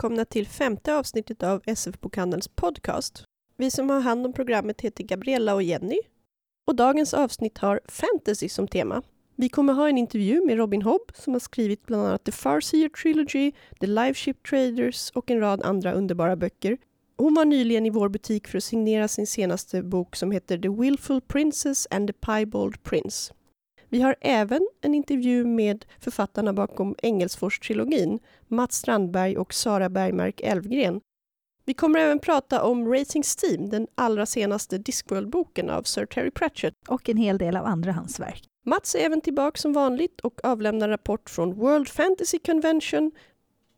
välkomna till femte avsnittet av SF-bokhandelns podcast. Vi som har hand om programmet heter Gabriella och Jenny. Och dagens avsnitt har fantasy som tema. Vi kommer ha en intervju med Robin Hobb som har skrivit bland annat The Farseer Trilogy, The Live Ship Traders och en rad andra underbara böcker. Hon var nyligen i vår butik för att signera sin senaste bok som heter The Willful Princess and the Piebald Prince. Vi har även en intervju med författarna bakom Engelsfors-trilogin, Mats Strandberg och Sara Bergmark Elfgren. Vi kommer även prata om Racing Steam, den allra senaste Discworld-boken av Sir Terry Pratchett. Och en hel del av andra hans verk. Mats är även tillbaka som vanligt och avlämnar rapport från World Fantasy Convention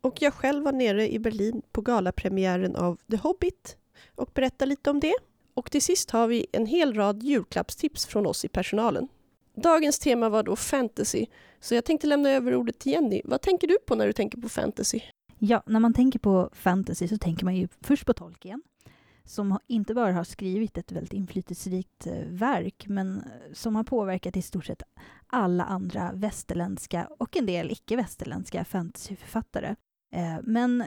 och jag själv var nere i Berlin på galapremiären av The Hobbit och berättar lite om det. Och till sist har vi en hel rad julklappstips från oss i personalen. Dagens tema var då fantasy, så jag tänkte lämna över ordet till Jenny. Vad tänker du på när du tänker på fantasy? Ja, när man tänker på fantasy så tänker man ju först på Tolkien som inte bara har skrivit ett väldigt inflytelserikt eh, verk men eh, som har påverkat i stort sett alla andra västerländska och en del icke-västerländska fantasyförfattare. Eh, men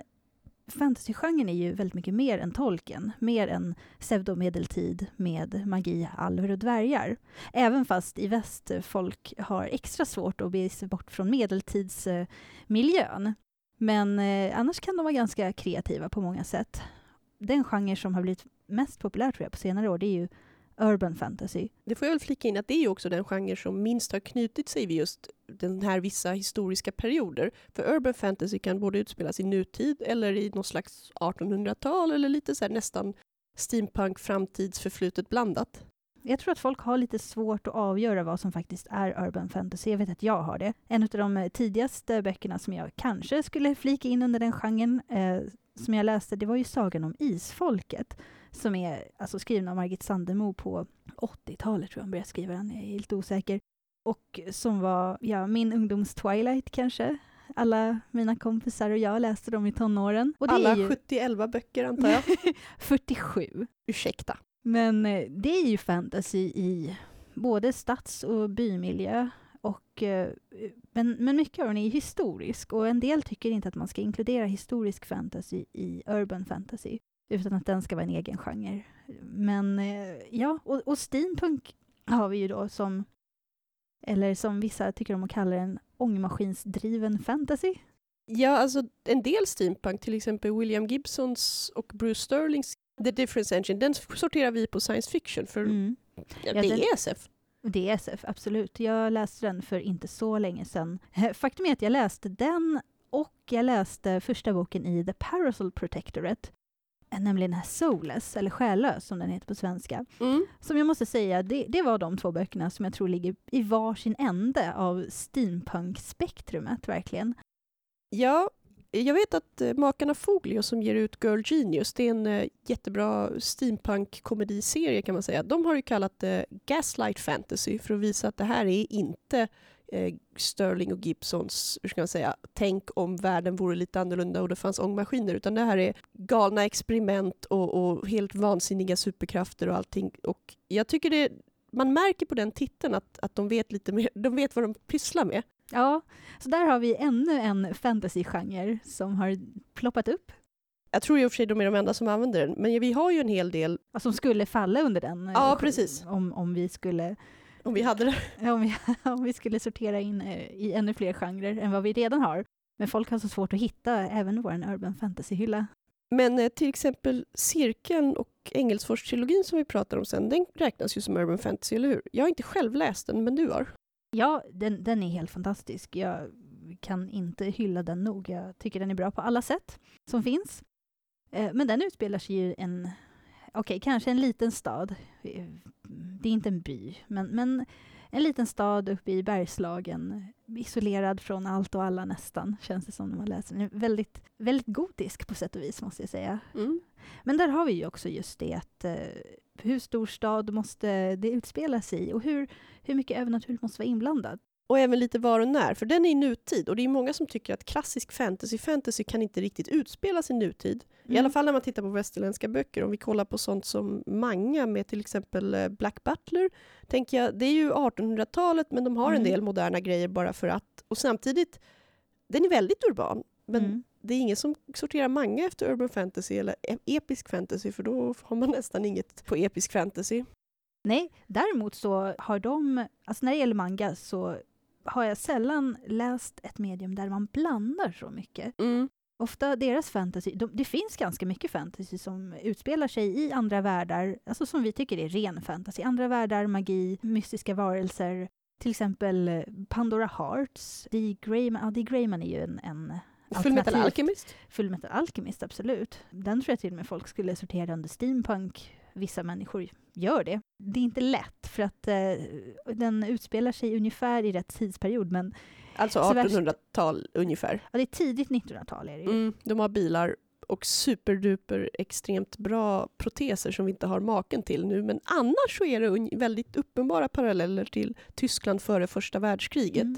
fantasygenren är ju väldigt mycket mer än Tolkien, mer än pseudomedeltid med magi, alver och dvärgar. Även fast i väst folk har extra svårt att bege sig bort från medeltidsmiljön. Men eh, annars kan de vara ganska kreativa på många sätt. Den genre som har blivit mest populär tror jag på senare år, det är ju urban fantasy. Det får jag väl flika in att det är också den genre som minst har knutit sig vid just den här vissa historiska perioder. För urban fantasy kan både utspelas i nutid eller i något slags 1800-tal eller lite så nästan steampunk framtidsförflutet blandat. Jag tror att folk har lite svårt att avgöra vad som faktiskt är urban fantasy. Jag vet att jag har det. En av de tidigaste böckerna som jag kanske skulle flika in under den genren eh, som jag läste, det var ju Sagan om Isfolket som är alltså, skriven av Margit Sandemo på 80-talet, tror jag hon började skriva den, jag är helt osäker. Och som var, ja, min ungdoms Twilight kanske. Alla mina kompisar och jag läste dem i tonåren. Och Alla ju... 71 böcker antar jag? 47. Ursäkta. Men eh, det är ju fantasy i både stads och bymiljö. Och, eh, men, men mycket av den är historisk och en del tycker inte att man ska inkludera historisk fantasy i urban fantasy utan att den ska vara en egen genre. Men eh, ja, och, och steampunk har vi ju då som, eller som vissa tycker om att kalla den, ångmaskinsdriven fantasy. Ja, alltså en del steampunk, till exempel William Gibsons och Bruce Sterlings The Difference Engine, den sorterar vi på science fiction, för mm. ja, det är SF. Det är SF, absolut. Jag läste den för inte så länge sedan. Faktum är att jag läste den och jag läste första boken i The Parasol Protectorate nämligen den här Soulless, eller Själlös som den heter på svenska. Mm. Som jag måste säga, det, det, var de två böckerna som jag tror ligger i varsin ände av steampunk-spektrumet, verkligen. Ja, jag vet att eh, makarna Foglio som ger ut Girl Genius, det är en uh, jättebra steampunk-komediserie kan man säga. De har ju kallat det Gaslight Fantasy för att visa att det här är inte eh, Sterling och Gibsons, hur ska man säga, tänk om världen vore lite annorlunda och det fanns ångmaskiner, utan det här är galna experiment och, och helt vansinniga superkrafter och allting. Och jag tycker det, man märker på den titeln att, att de vet lite mer, de vet vad de pysslar med. Ja, så där har vi ännu en fantasy-genre som har ploppat upp. Jag tror i och för sig de är de enda som använder den, men vi har ju en hel del... Som skulle falla under den. Ja, precis. Om, om vi skulle om vi hade det. om, vi, om vi skulle sortera in eh, i ännu fler genrer än vad vi redan har. Men folk har så svårt att hitta även vår urban fantasy-hylla. Men eh, till exempel Cirkeln och Engelsfors-trilogin som vi pratar om sen, den räknas ju som urban fantasy, eller hur? Jag har inte själv läst den, men du har. Ja, den, den är helt fantastisk. Jag kan inte hylla den nog. Jag tycker den är bra på alla sätt som finns. Eh, men den utspelar sig ju en okej, okay, kanske en liten stad. Det är inte en by, men, men en liten stad uppe i Bergslagen, isolerad från allt och alla nästan, känns det som när man läser den. Väldigt, väldigt gotisk på sätt och vis, måste jag säga. Mm. Men där har vi ju också just det att eh, hur stor stad måste det utspela sig i och hur, hur mycket övernaturligt måste vara inblandat? Och även lite var och när, för den är i nutid. Och det är många som tycker att klassisk fantasy, fantasy kan inte riktigt utspelas i nutid. Mm. I alla fall när man tittar på västerländska böcker. Om vi kollar på sånt som Manga med till exempel eh, Black Butler. Tänker jag, det är ju 1800-talet, men de har mm. en del moderna grejer bara för att. Och samtidigt, den är väldigt urban. Men mm. det är ingen som sorterar manga efter urban fantasy eller e- episk fantasy för då har man nästan inget på episk fantasy. Nej, däremot så har de, alltså när det gäller manga så har jag sällan läst ett medium där man blandar så mycket. Mm. Ofta deras fantasy, de, det finns ganska mycket fantasy som utspelar sig i andra världar, alltså som vi tycker är ren fantasy. Andra världar, magi, mystiska varelser. Till exempel eh, Pandora Hearts. Dee Grayman, ja, Dee Grayman är ju en, en Fullmetal Alchemist. Fullmetal Alchemist, absolut. Den tror jag till och med folk skulle sortera under steampunk. Vissa människor gör det. Det är inte lätt, för att eh, den utspelar sig ungefär i rätt tidsperiod, men Alltså Så värst- 1800-tal ungefär. ja, det är tidigt 1900-tal. Är det ju. Mm, de har bilar och superduper extremt bra proteser som vi inte har maken till nu. Men annars så är det väldigt uppenbara paralleller till Tyskland före första världskriget. Mm.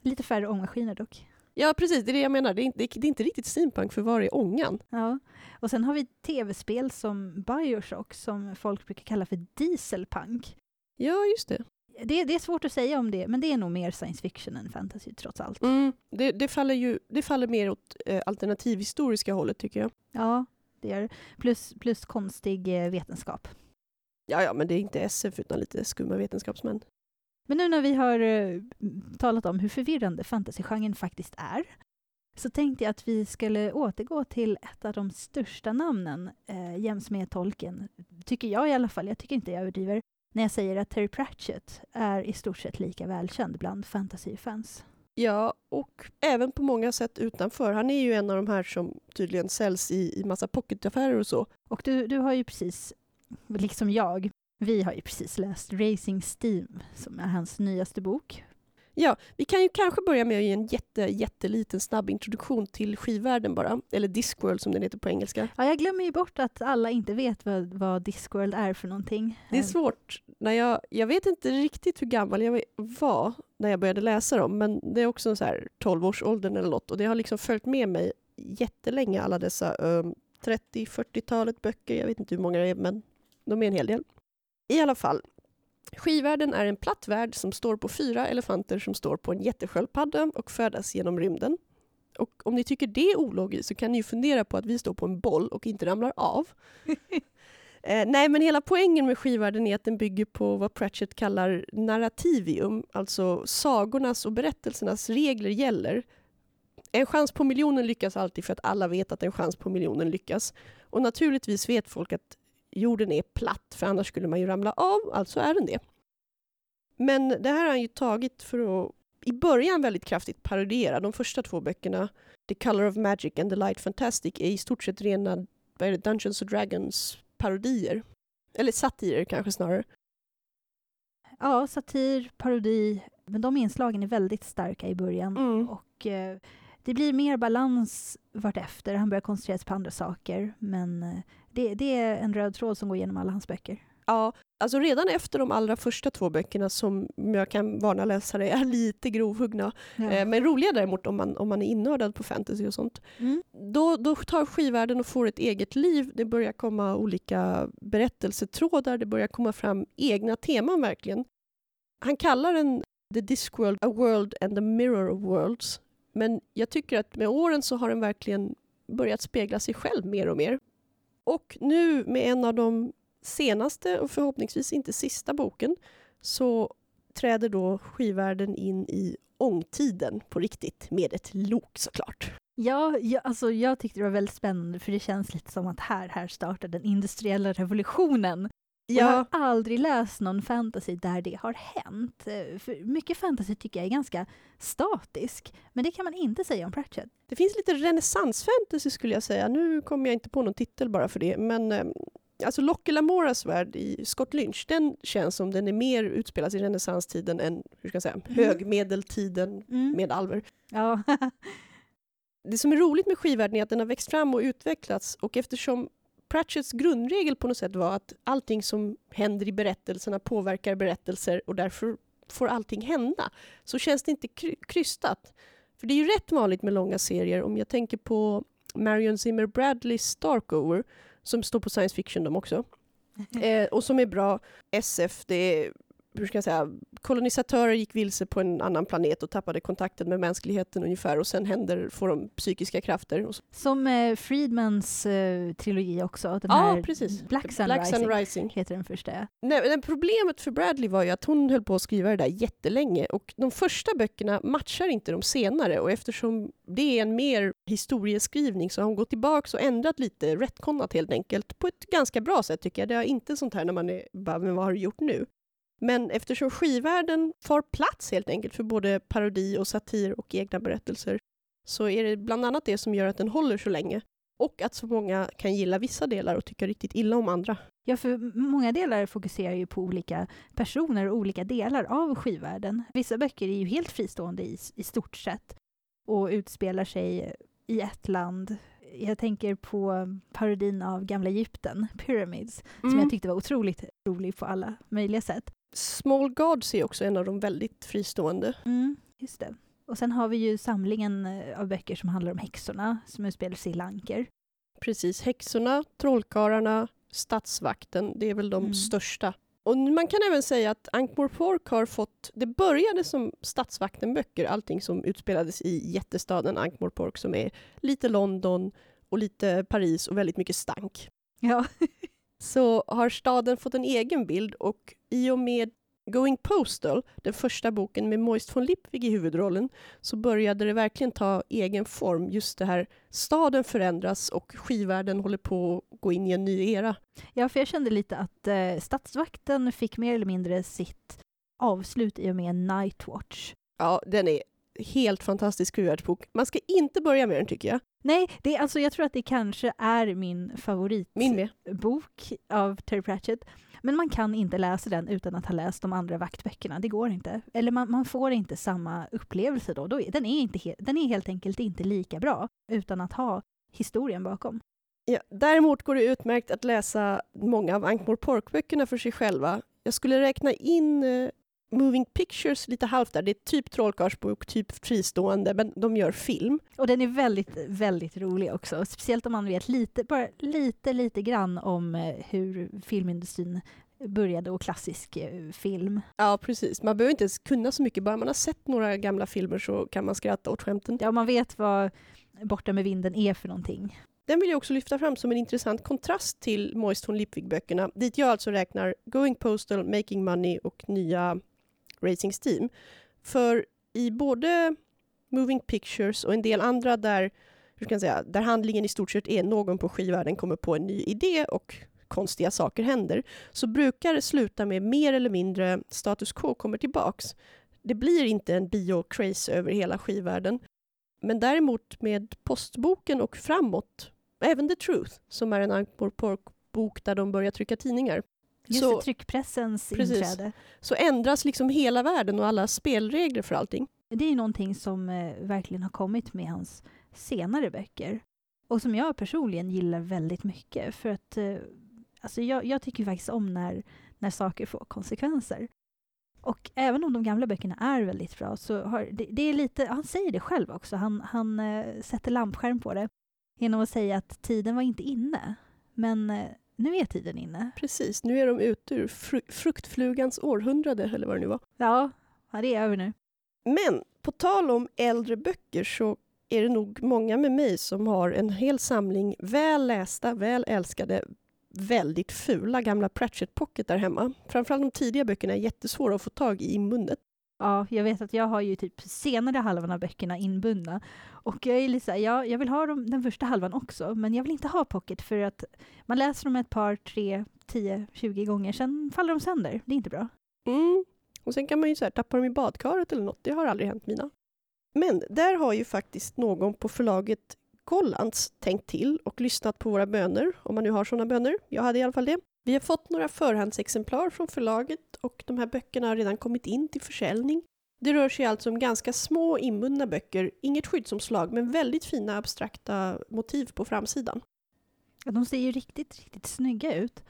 Lite färre ångmaskiner dock. Ja precis, det är det jag menar. Det är inte, det är inte riktigt steampunk för var är ångan? Ja. Och sen har vi tv-spel som Bioshock som folk brukar kalla för dieselpunk. Ja just det. Det, det är svårt att säga om det, men det är nog mer science fiction än fantasy trots allt. Mm, det, det, faller ju, det faller mer åt eh, alternativhistoriska hållet tycker jag. Ja, det gör. Plus, plus konstig eh, vetenskap. Ja, ja, men det är inte SF utan lite skumma vetenskapsmän. Men nu när vi har eh, talat om hur förvirrande fantasygenren faktiskt är så tänkte jag att vi skulle återgå till ett av de största namnen eh, jäms med Tolkien. Tycker jag i alla fall. Jag tycker inte jag överdriver när jag säger att Terry Pratchett är i stort sett lika välkänd bland fantasyfans. Ja, och även på många sätt utanför. Han är ju en av de här som tydligen säljs i, i massa pocketaffärer och så. Och du, du har ju precis, liksom jag, vi har ju precis läst Racing Steam som är hans nyaste bok. Ja, vi kan ju kanske börja med att ge en jätte, jätteliten snabb introduktion till skivvärlden bara. Eller Discworld som den heter på engelska. Ja, jag glömmer ju bort att alla inte vet vad, vad Discworld är för någonting. Det är svårt. När jag, jag vet inte riktigt hur gammal jag var när jag började läsa dem, men det är också så här 12-årsåldern eller något och det har liksom följt med mig jättelänge, alla dessa um, 30-40-talet böcker. Jag vet inte hur många det är, men de är en hel del. I alla fall, skivvärlden är en platt värld som står på fyra elefanter som står på en jättesköldpadda och färdas genom rymden. Och om ni tycker det är ologiskt så kan ni fundera på att vi står på en boll och inte ramlar av. Eh, nej, men hela poängen med skivvärlden är att den bygger på vad Pratchett kallar narrativium, alltså sagornas och berättelsernas regler gäller. En chans på miljonen lyckas alltid för att alla vet att en chans på miljonen lyckas. Och naturligtvis vet folk att jorden är platt, för annars skulle man ju ramla av, alltså är den det. Men det här har han ju tagit för att i början väldigt kraftigt parodiera. De första två böckerna, The Color of Magic and The Light Fantastic, är i stort sett rena Dungeons and Dragons parodier. Eller satirer kanske snarare. Ja, satir, parodi, men de inslagen är väldigt starka i början. Mm. Och eh, det blir mer balans vartefter. Han börjar koncentrera sig på andra saker. Men eh, det, det är en röd tråd som går igenom alla hans böcker. Ja, alltså redan efter de allra första två böckerna som jag kan varna läsare är lite grovhuggna, eh, men roliga däremot om man, om man är inördad på fantasy och sånt. Mm. Då, då tar skivvärlden och får ett eget liv. Det börjar komma olika berättelsetrådar, det börjar komma fram egna teman verkligen. Han kallar den The Discworld, A World and the Mirror of Worlds. Men jag tycker att med åren så har den verkligen börjat spegla sig själv mer och mer. Och nu med en av de senaste och förhoppningsvis inte sista boken så träder då skivvärlden in i ångtiden på riktigt med ett lok såklart. Ja, jag, alltså jag tyckte det var väldigt spännande för det känns lite som att här, här startar den industriella revolutionen. Jag har aldrig läst någon fantasy där det har hänt. Eh, För mycket fantasy tycker jag är ganska statisk, men det kan man inte säga om Pratchett. Det finns lite renässansfantasy skulle jag säga. Nu kommer jag inte på någon titel bara för det, men eh, alltså Locke Lamoras värld i Scott Lynch, den känns som den är mer utspelas i renässanstiden än hur ska jag säga, högmedeltiden Mm. med alver. Ja. Det som är roligt med skivvärlden är att den har växt fram och utvecklats och eftersom Pratchetts grundregel på något sätt var att allting som händer i berättelserna påverkar berättelser och därför får allting hända, så känns det inte kry- krystat. För det är ju rätt vanligt med långa serier. Om jag tänker på Marion Zimmer Bradleys Darkover, som står på science fiction de också, eh, och som är bra SF, det är hur ska jag säga, kolonisatörer gick vilse på en annan planet och tappade kontakten med mänskligheten ungefär och sen händer, får de psykiska krafter. Som eh, Friedmans eh, trilogi också. Den ja, precis. Black Sun, Black Rising, Sun Rising. heter den första. Nej, problemet för Bradley var ju att hon höll på att skriva det där jättelänge och de första böckerna matchar inte de senare och eftersom det är en mer historieskrivning så har hon gått tillbaka och ändrat lite, retconat helt enkelt, på ett ganska bra sätt tycker jag. Det är inte sånt här när man är bara, men vad har du gjort nu? Men eftersom skivvärlden får plats helt enkelt för både parodi och satir och egna berättelser så är det bland annat det som gör att den håller så länge. Och att så många kan gilla vissa delar och tycka riktigt illa om andra. Ja, för många delar fokuserar ju på olika personer och olika delar av skivvärlden. Vissa böcker är ju helt fristående i, i stort sett och utspelar sig i ett land. Jag tänker på parodin av gamla Egypten, Pyramids, mm. som jag tyckte var otroligt rolig på alla möjliga sätt. Small Gods är också en av de väldigt fristående. Mm, just det. Och sen har vi ju samlingen eh, av böcker som handlar om häxorna som utspelar sig i Lanker. Precis, häxorna, trollkarlarna, stadsvakten, det är väl de mm. största. Och man kan även säga att Ankh-Morpork har fått, det började som stadsvakten-böcker, allting som utspelades i jättestaden Ankh-Morpork som är lite London och lite Paris och väldigt mycket stank. Ja. så har staden fått en egen bild och i och med Going Postal, den första boken med Moist von Lipwig i huvudrollen, så började det verkligen ta egen form. Just det här, staden förändras och skivvärlden håller på att gå in i en ny era. Ja, för jag kände lite att eh, Stadsvakten fick mer eller mindre sitt avslut i och med Nightwatch. Ja, den är helt fantastisk skivvärldsbok. Man ska inte börja med den tycker jag. Nej, det är, alltså, jag tror att det kanske är min favoritbok av Terry Pratchett. Men man kan inte läsa den utan att ha läst de andra vaktböckerna. Det går inte. Eller man, man får inte samma upplevelse då. då den, är inte den är helt enkelt inte lika bra utan att ha historien bakom. Ja, däremot går det utmärkt att läsa många av Ankh-Morpork-böckerna för sig själva. Jag skulle räkna in eh, Moving Pictures lite halvt där. Det är typ trollkarlsbok, typ fristående, men de gör film. Och den är väldigt, väldigt rolig också. Speciellt om man vet lite, bara lite, lite grann om eh, hur filmindustrin började och klassisk eh, film. Ja, precis. Man behöver inte ens kunna så mycket. Bara man har sett några gamla filmer så kan man skratta åt skämten. Ja, man vet vad Borta med vinden är för någonting. Den vill jag också lyfta fram som en intressant kontrast till Moist von Lipwig-böckerna, dit jag alltså räknar Going Postal, Making Money och nya Racing Steam. För i både Moving Pictures och en del andra där, hur ska jag säga, där handlingen i stort sett är någon på skivvärlden kommer på en ny idé och konstiga saker händer, så brukar det sluta med mer eller mindre status quo kommer tillbaks. Det blir inte en bio-craze över hela skivvärlden. Men däremot med postboken och framåt, även The Truth, som är en Ankh bok där de börjar trycka tidningar, Just så, tryckpressens precis, inträde. Så ändras liksom hela världen och alla spelregler för allting. Det är någonting som eh, verkligen har kommit med hans senare böcker. Och som jag personligen gillar väldigt mycket. För att eh, alltså jag, jag tycker faktiskt om när, när saker får konsekvenser. Och även om de gamla böckerna är väldigt bra så har det, det är lite, han säger det själv också, han, han eh, sätter lampskärm på det genom att säga att tiden var inte inne. Men eh, nu är tiden inne. Precis, nu är de ute ur fru fruktflugans århundrade, eller vad det nu var. Ja, det är över nu. Men på tal om äldre böcker så är det nog många med mig som har en hel samling väl lästa, väl älskade, väldigt fula gamla Pratchett Pocket där hemma. Framförallt de tidiga böckerna är jättesvåra att få tag i inbundet. Ja, jag vet att jag har ju typ senare halvan av böckerna inbundna. Och jag är lite såhär, ja, jag vill ha dem, den första halvan också, men jag vill inte ha pocket för att man läser dem ett par, tre, tio, tjugo gånger, sen faller de sönder. Det är inte bra. Mm. Och sen kan man ju så här, tappa dem i badkaret eller något, det har aldrig hänt mina. Men där har ju faktiskt någon på förlaget Gollands tänkt till och lyssnat på våra böner, om man nu har sådana böner. Jag hade i alla fall det. Vi har fått några förhandsexemplar från förlaget och de här böckerna har redan kommit in till försäljning. Det rör sig alltså om ganska små inbundna böcker, inget skyddsomslag, men väldigt fina abstrakta motiv på framsidan. de ser ju riktigt, riktigt snygga ut.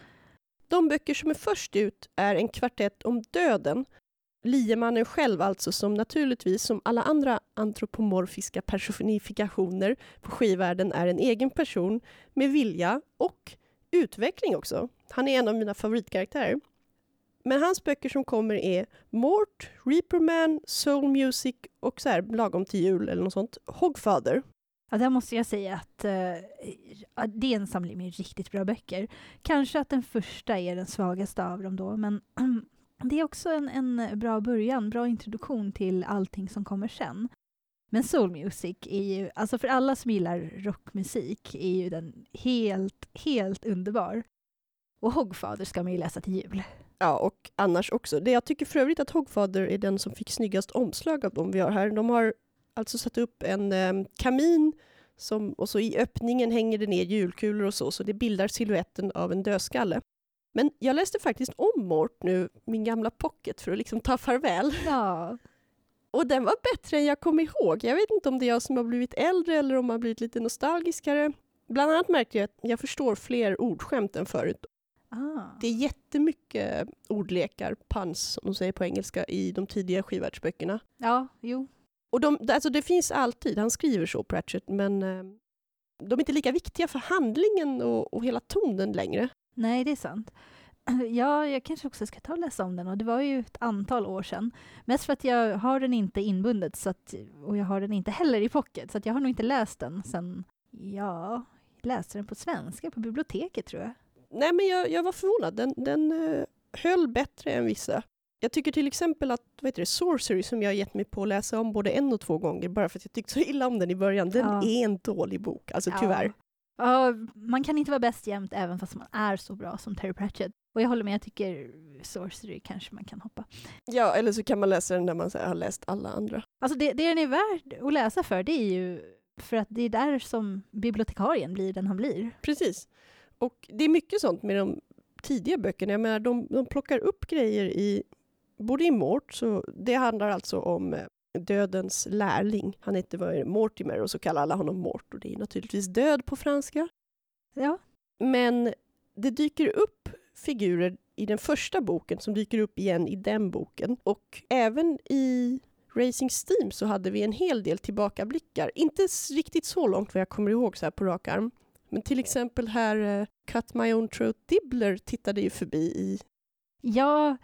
De böcker som är först ut är en kvartett om döden. Liemannen själv alltså, som naturligtvis som alla andra antropomorfiska personifikationer på skivvärlden är en egen person med vilja och utveckling också. Han är en av mina favoritkaraktärer. Men hans böcker som kommer är Mort, Reaperman, Soul Music och så här lagom till jul eller något sånt, Hogfather. Ja, där måste jag säga att uh, det är en samling med riktigt bra böcker. Kanske att den första är den svagaste av dem då, men det är också en, en bra början, bra introduktion till allting som kommer sen. Men soul music är ju, alltså för alla som gillar rockmusik, är ju den helt, helt underbar. Och Hogfather ska man ju läsa till jul. Ja, och annars också. Det jag tycker för övrigt att Hogfather är den som fick snyggast omslag av de vi har här. De har alltså satt upp en eh, kamin som, och så i öppningen hänger det ner julkulor och så, så det bildar siluetten av en dödskalle. Men jag läste faktiskt om Mort nu, min gamla pocket, för att liksom ta farväl. Ja. Och den var bättre än jag kom ihåg. Jag vet inte om det är jag som har blivit äldre eller om jag har blivit lite nostalgiskare. Bland annat märkte jag att jag förstår fler ordskämt än förut. Ah. Det är jättemycket ordlekar, puns som de säger på engelska, i de tidiga skivvärldsböckerna. Ja, jo. Och de, alltså det finns alltid, han skriver så Pratchett, men eh, de är inte lika viktiga för handlingen och, och hela tonen längre. Nej, det är sant. Ja, jag kanske också ska ta och läsa om den och det var ju ett antal år sedan. Mest för att jag har den inte inbundet så att, och jag har den inte heller i pocket så jag har nog inte läst den sen, ja, läste den på svenska på biblioteket tror jag. Nej, men jag, jag var förvånad. Den, den uh, höll bättre än vissa. Jag tycker till exempel att vad heter det, Sorcery, som jag har gett mig på att läsa om både en och två gånger, bara för att jag tyckte så illa om den i början, den Ja. är en dålig bok, alltså tyvärr. Ja, man kan inte vara bäst jämt även fast man är så bra som Terry Pratchett. Och jag håller med, jag tycker Sorcery kanske man kan hoppa. Ja, eller så kan man läsa den när man har läst alla andra. Alltså det, det den är värd att läsa för, det är ju för att det är där som bibliotekarien blir den han blir. Precis. Och det är mycket sånt med de tidiga böckerna. Jag menar, de, de plockar upp grejer i, både i Mort, så det handlar alltså om eh, dödens lärling. Han heter det, Mortimer och så kallar alla honom Mort och det är naturligtvis död på franska. Ja, Men det dyker upp figurer i den första boken som dyker upp igen i den boken. Och även i Racing Steam så hade vi en hel del tillbakablickar. Inte riktigt så långt vad jag kommer ihåg så här på rak arm. Men till exempel här eh, Cut My Own Throat Dibbler tittade ju förbi i... ja,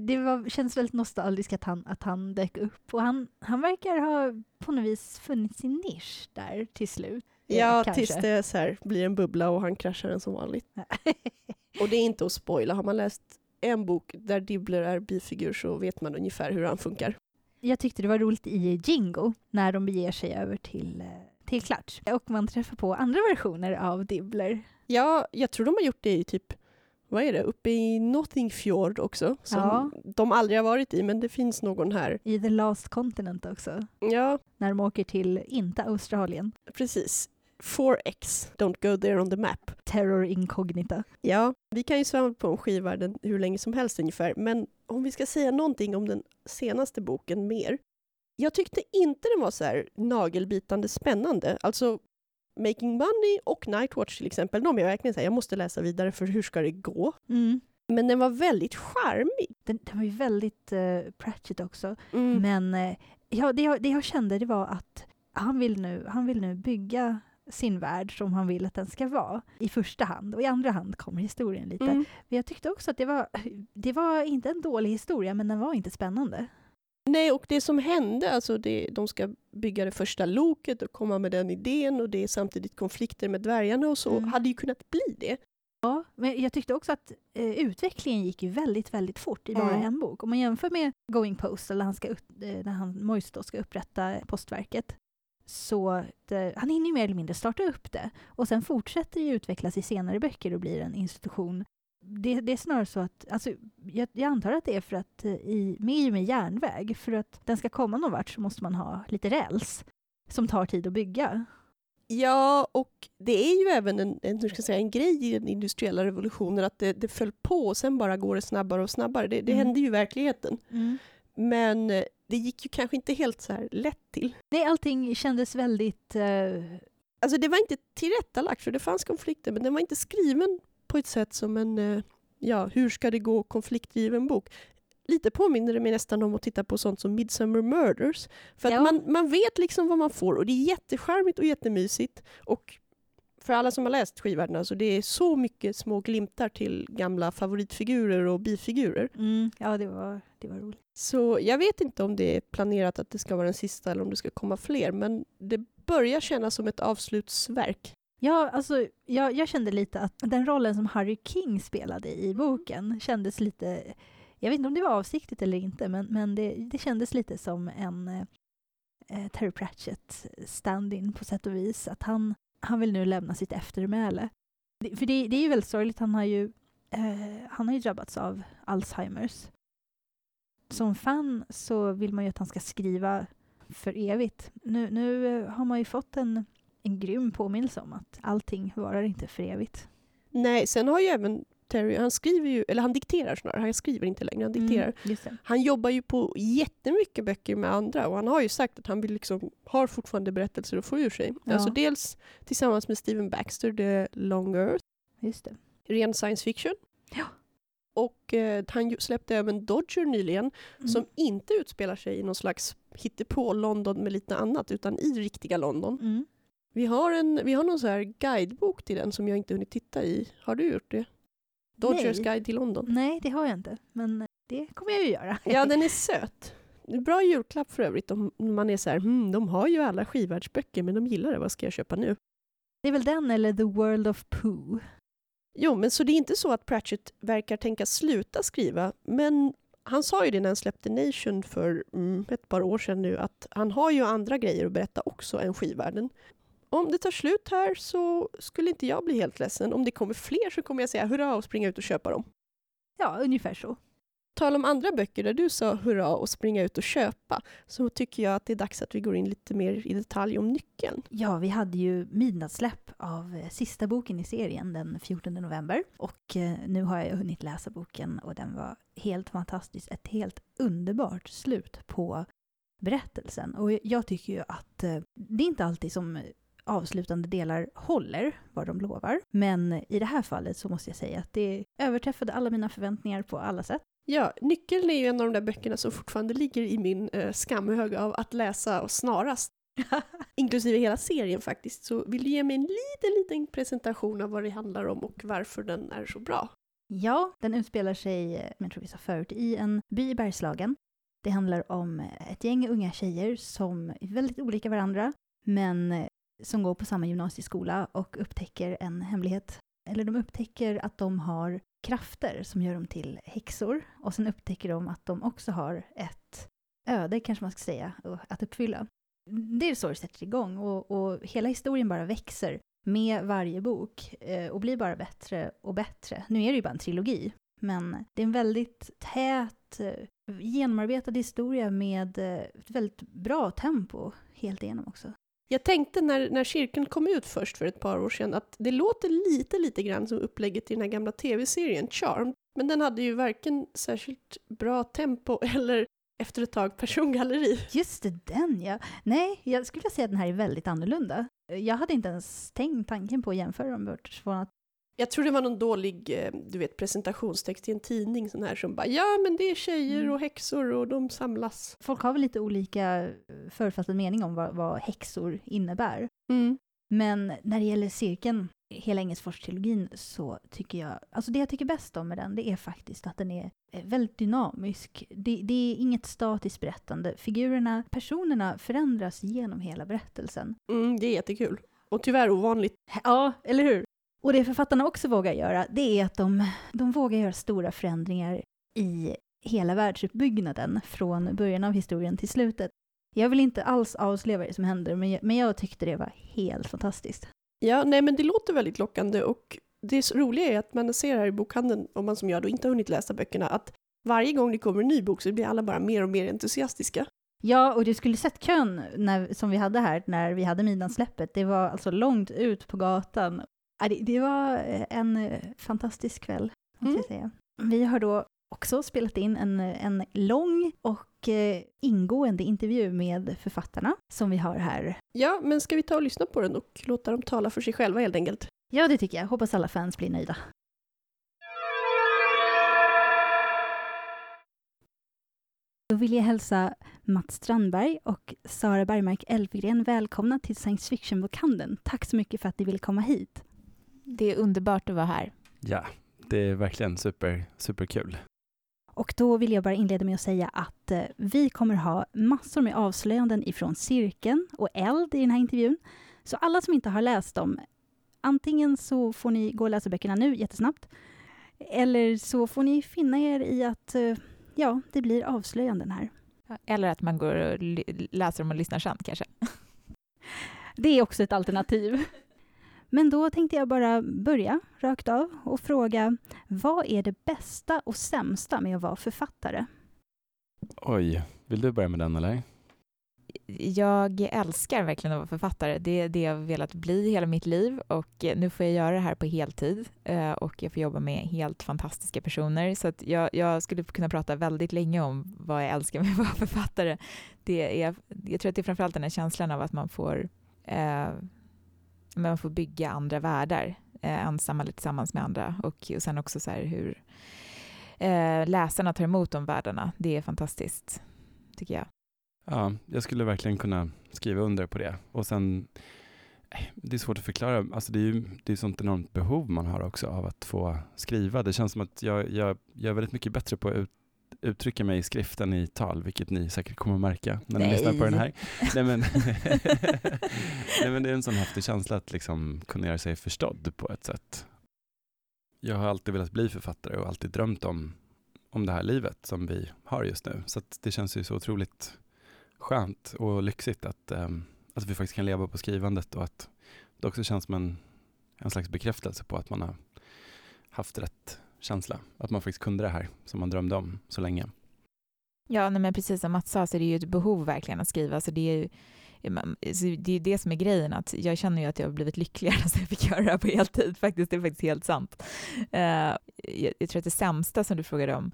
det, var, känns väldigt nostalgiskt att han, att han dök upp. Och han, han verkar ha på något vis funnit sin nisch där till slut. Eh, Ja, kanske. tills det så här, blir en bubbla och han kraschar den som vanligt. Och det är inte att spoila. Har man läst en bok där Dibbler är bifigur så vet man ungefär hur han funkar. Jag tyckte det var roligt i Jingo när de beger sig över till, eh, till Clutch. Och man träffar på andra versioner av Dibbler. Ja, jag tror de har gjort det i typ, vad är det, uppe i Nottingfjord också. Som Ja. de aldrig har varit i, men det finns någon här. I The Last Continent också. Ja, När de åker till, inte Australien, precis. 4X, Don't go there on the map. Terror Incognita. Ja, vi kan ju svamla på om skivvärlden hur länge som helst ungefär, men om vi ska säga någonting om den senaste boken mer. Jag tyckte inte den var så här nagelbitande spännande. Alltså, Making Money och Nightwatch till exempel, de är verkligen så här, jag måste läsa vidare för hur ska det gå? Mm. Men den var väldigt charmig. Den, den var ju väldigt uh, Pratchett också. Mm. Men eh, ja, det, jag, det jag kände det var att han vill, nu, han vill nu bygga sin värld som han vill att den ska vara i första hand. Och i andra hand kommer historien lite. Mm. Men jag tyckte också att det var, det var inte en dålig historia, men den var inte spännande. Nej, och det som hände, alltså det, de ska bygga det första loket och komma med den idén och det är samtidigt konflikter med dvärgarna och så, Mm. hade ju kunnat bli det. Ja, men jag tyckte också att eh, utvecklingen gick ju väldigt, väldigt fort i bara Mm. en bok. Om man jämför med Going Postal, när han, ska eh, när han Moise då ska upprätta postverket, så det, han hinner ju mer eller mindre starta upp det. Och sen fortsätter det utvecklas i senare böcker och blir en institution. Det, det är snarare så att, alltså, jag, jag antar att det är för att eh, i, med, med järnväg, för att den ska komma någon vart så måste man ha lite räls som tar tid att bygga. Ja, och det är ju även en, en, ska säga, en grej i den industriella revolutionen att det, det föll på och sen bara går det snabbare och snabbare. Det, det Mm. hände ju i verkligheten. Men eh, det gick ju kanske inte helt så här lätt till. Nej, allting kändes väldigt eh, Alltså det var inte tillrättalagt för det fanns konflikter men den var inte skriven på ett sätt som en, eh, ja, hur ska det gå konfliktdriven bok. Lite påminner det mig nästan om att titta på sånt som Midsummer Murders. För att Ja. man, man vet liksom vad man får och det är jättecharmigt och jättemysigt. Och för alla som har läst skivvärlden, alltså det är så mycket små glimtar till gamla favoritfigurer och bifigurer. Mm, ja, det var, det var roligt. Så jag vet inte om det är planerat att det ska vara den sista eller om det ska komma fler, men det börjar kännas som ett avslutsverk. Ja, alltså, jag, jag kände lite att den rollen som Harry King spelade i boken kändes lite... Jag vet inte om det var avsiktligt eller inte, men, men det, det kändes lite som en eh, Terry Pratchett stand-in på sätt och vis. Att han, han vill nu lämna sitt eftermäle. Det, för det, det är ju väldigt sorgligt, han har ju, eh, han har ju drabbats av Alzheimers. Som fan så vill man ju att han ska skriva för evigt. Nu, nu eh, har man ju fått en, en grym påminnelse om att allting varar inte för evigt. Nej, sen har ju även Terry, han skriver ju, eller han dikterar snarare, han skriver inte längre, han dikterar. Mm, just det. Han jobbar ju på jättemycket böcker med andra och han har ju sagt att han vill liksom, har fortfarande berättelser att få ur sig. Ja. Alltså dels tillsammans med Stephen Baxter, The Long Earth, Just det. ren science fiction. Ja. Och eh, han släppte även Dodger nyligen, Mm. som inte utspelar sig i någon slags hittepå London med lite annat, utan i riktiga London. Mm. Vi har, en, vi har någon så här guidebok till den som jag inte hunnit titta i. Har du gjort det? Dodgers Nej. guide till London. Nej, det har jag inte, men det kommer jag ju göra. Ja, den är söt. Bra julklapp för övrigt om man är så här, hmm, de har ju alla skivvärldsböcker men de gillar det, vad ska jag köpa nu? Det är väl den eller The World of Pooh. Jo, men så det är inte så att Pratchett verkar tänka sluta skriva, men han sa ju det när han släppte Nation för mm, ett par år sedan nu, att han har ju andra grejer att berätta också än skivvärlden. Om det tar slut här så skulle inte jag bli helt ledsen. Om det kommer fler så kommer jag säga hurra och springa ut och köpa dem. Ja, ungefär så. Tal om andra böcker där du sa hurra och springa ut och köpa, så tycker jag att det är dags att vi går in lite mer i detalj om nyckeln. Ja, vi hade ju midnattssläpp av eh, sista boken i serien den 14 november. Och eh, nu har jag hunnit läsa boken och den var helt fantastisk. Ett helt underbart slut på berättelsen. Och jag tycker ju att eh, det är inte alltid som avslutande delar håller vad de lovar. Men i det här fallet så måste jag säga att det överträffade alla mina förväntningar på alla sätt. Ja, Nyckeln är ju en av de där böckerna som fortfarande ligger i min eh, skamhög av att läsa och snarast. Inklusive hela serien faktiskt. Så vill du ge mig en liten, liten presentation av vad det handlar om och varför den är så bra? Ja, den utspelar sig, eh, jag tror vi sa förut, i en by i Bergslagen. Det handlar om eh, ett gäng unga tjejer som är väldigt olika varandra, men eh, som går på samma gymnasieskola och upptäcker en hemlighet. Eller de upptäcker att de har krafter som gör dem till häxor. Och sen upptäcker de att de också har ett öde, kanske man ska säga, att uppfylla. Det är så det sätter igång och, och hela historien bara växer med varje bok eh, och blir bara bättre och bättre. Nu är det ju bara en trilogi, men det är en väldigt tät, eh, genomarbetad historia med eh, ett väldigt bra tempo helt igenom också. Jag tänkte när, när cirkeln kom ut först för ett par år sedan att det låter lite, lite grann som upplägget i den här gamla tv-serien Charmed. Men den hade ju varken särskilt bra tempo eller efter ett tag persongalleri. Just det, den ja. Nej, jag skulle vilja säga att den här är väldigt annorlunda. Jag hade inte ens tänkt tanken på att jämföra dem bortsett att jag tror det var någon dålig eh, du vet, presentationstext i en tidning sån här som bara ja men det är tjejer Mm. och häxor och de samlas. folk har väl lite olika eh, förutfattad mening om vad, vad häxor innebär. Mm. Men när det gäller cirkeln, hela Engelsfors-trilogin, så tycker jag... Alltså det jag tycker bäst om med den, det är faktiskt att den är eh, väldigt dynamisk. Det, det är inget statiskt berättande. Figurerna, personerna förändras genom hela berättelsen. Mm, det är jättekul. Och tyvärr ovanligt. Ja, eller hur? Och det författarna också vågar göra, det är att de, de vågar göra stora förändringar i hela världsuppbyggnaden från början av historien till slutet. Jag vill inte alls avslöja vad som händer, men jag, men jag tyckte det var helt fantastiskt. Ja, nej men det låter väldigt lockande och det roliga är att man ser här i bokhandeln, om man som jag då inte har hunnit läsa böckerna, att varje gång det kommer en ny bok så blir alla bara mer och mer entusiastiska. Ja, och du skulle sett kön när, som vi hade här när vi hade midnattssläppet. Det var alltså långt ut på gatan. Ja, Det, var eh, en eh, fantastisk kväll, måste Mm. jag säga. Vi har då också spelat in en, en lång och eh, ingående intervju med författarna som vi har här. Ja, men ska vi ta och lyssna på den och låta dem tala för sig själva helt enkelt? Ja, det tycker jag. Hoppas alla fans blir nöjda. Då vill jag hälsa Mats Strandberg och Sara Bergmark Elfgren välkomna till science fiction-bokhandeln. Tack så mycket för att ni ville komma hit. Det är underbart att vara här. Ja, det är verkligen super, superkul. Och då vill jag bara inleda med att säga att eh, vi kommer ha massor med avslöjanden ifrån Cirkeln och Eld i den här intervjun. Så alla som inte har läst dem, antingen så får ni gå och läsa böckerna nu jättesnabbt, eller så får ni finna er i att eh, ja, det blir avslöjanden här. Eller att man går och läser dem och lyssnar sen kanske. Det är också ett alternativ. Men då tänkte jag bara börja rakt av och fråga, vad är det bästa och sämsta med att vara författare? Oj, vill du börja med den eller? Jag älskar verkligen att vara författare. Det är det jag velat bli hela mitt liv och nu får jag göra det här på heltid eh, och jag får jobba med helt fantastiska personer. Så att jag, jag skulle kunna prata väldigt länge om vad jag älskar med att vara författare. Det är, jag tror att det är framförallt den här känslan av att man får eh, man får bygga andra världar, eh, ensamma eller tillsammans med andra. Och, och sen också så hur eh, läsarna tar emot de världarna. Det är fantastiskt, tycker jag. Ja, jag skulle verkligen kunna skriva under på det. Och sen, eh, det är svårt att förklara, alltså det är ju det är sånt enormt behov man har också av att få skriva. Det känns som att jag, jag, jag är väldigt mycket bättre på att ut, uttrycka mig i skriften i tal, vilket ni säkert kommer att märka när ni Nej. lyssnar på den här. Nej men, Nej, men det är en sån häftig känsla att liksom kunna göra sig förstådd på ett sätt. Jag har alltid velat bli författare och alltid drömt om, om det här livet som vi har just nu. Så det känns ju så otroligt skönt och lyxigt att, um, att vi faktiskt kan leva på skrivandet och att det också känns som en, en slags bekräftelse på att man har haft rätt känsla. Att man faktiskt kunde det här som man drömde om så länge. Ja, nej, men precis som Mats sa så är det ju ett behov verkligen att skriva. Så det är ju eh, det är det som är grejen, att jag känner ju att jag har blivit lyckligare sen jag fick göra det här på heltid. Faktiskt, det är faktiskt helt sant. Eh, jag, tror att det sämsta som du frågade om,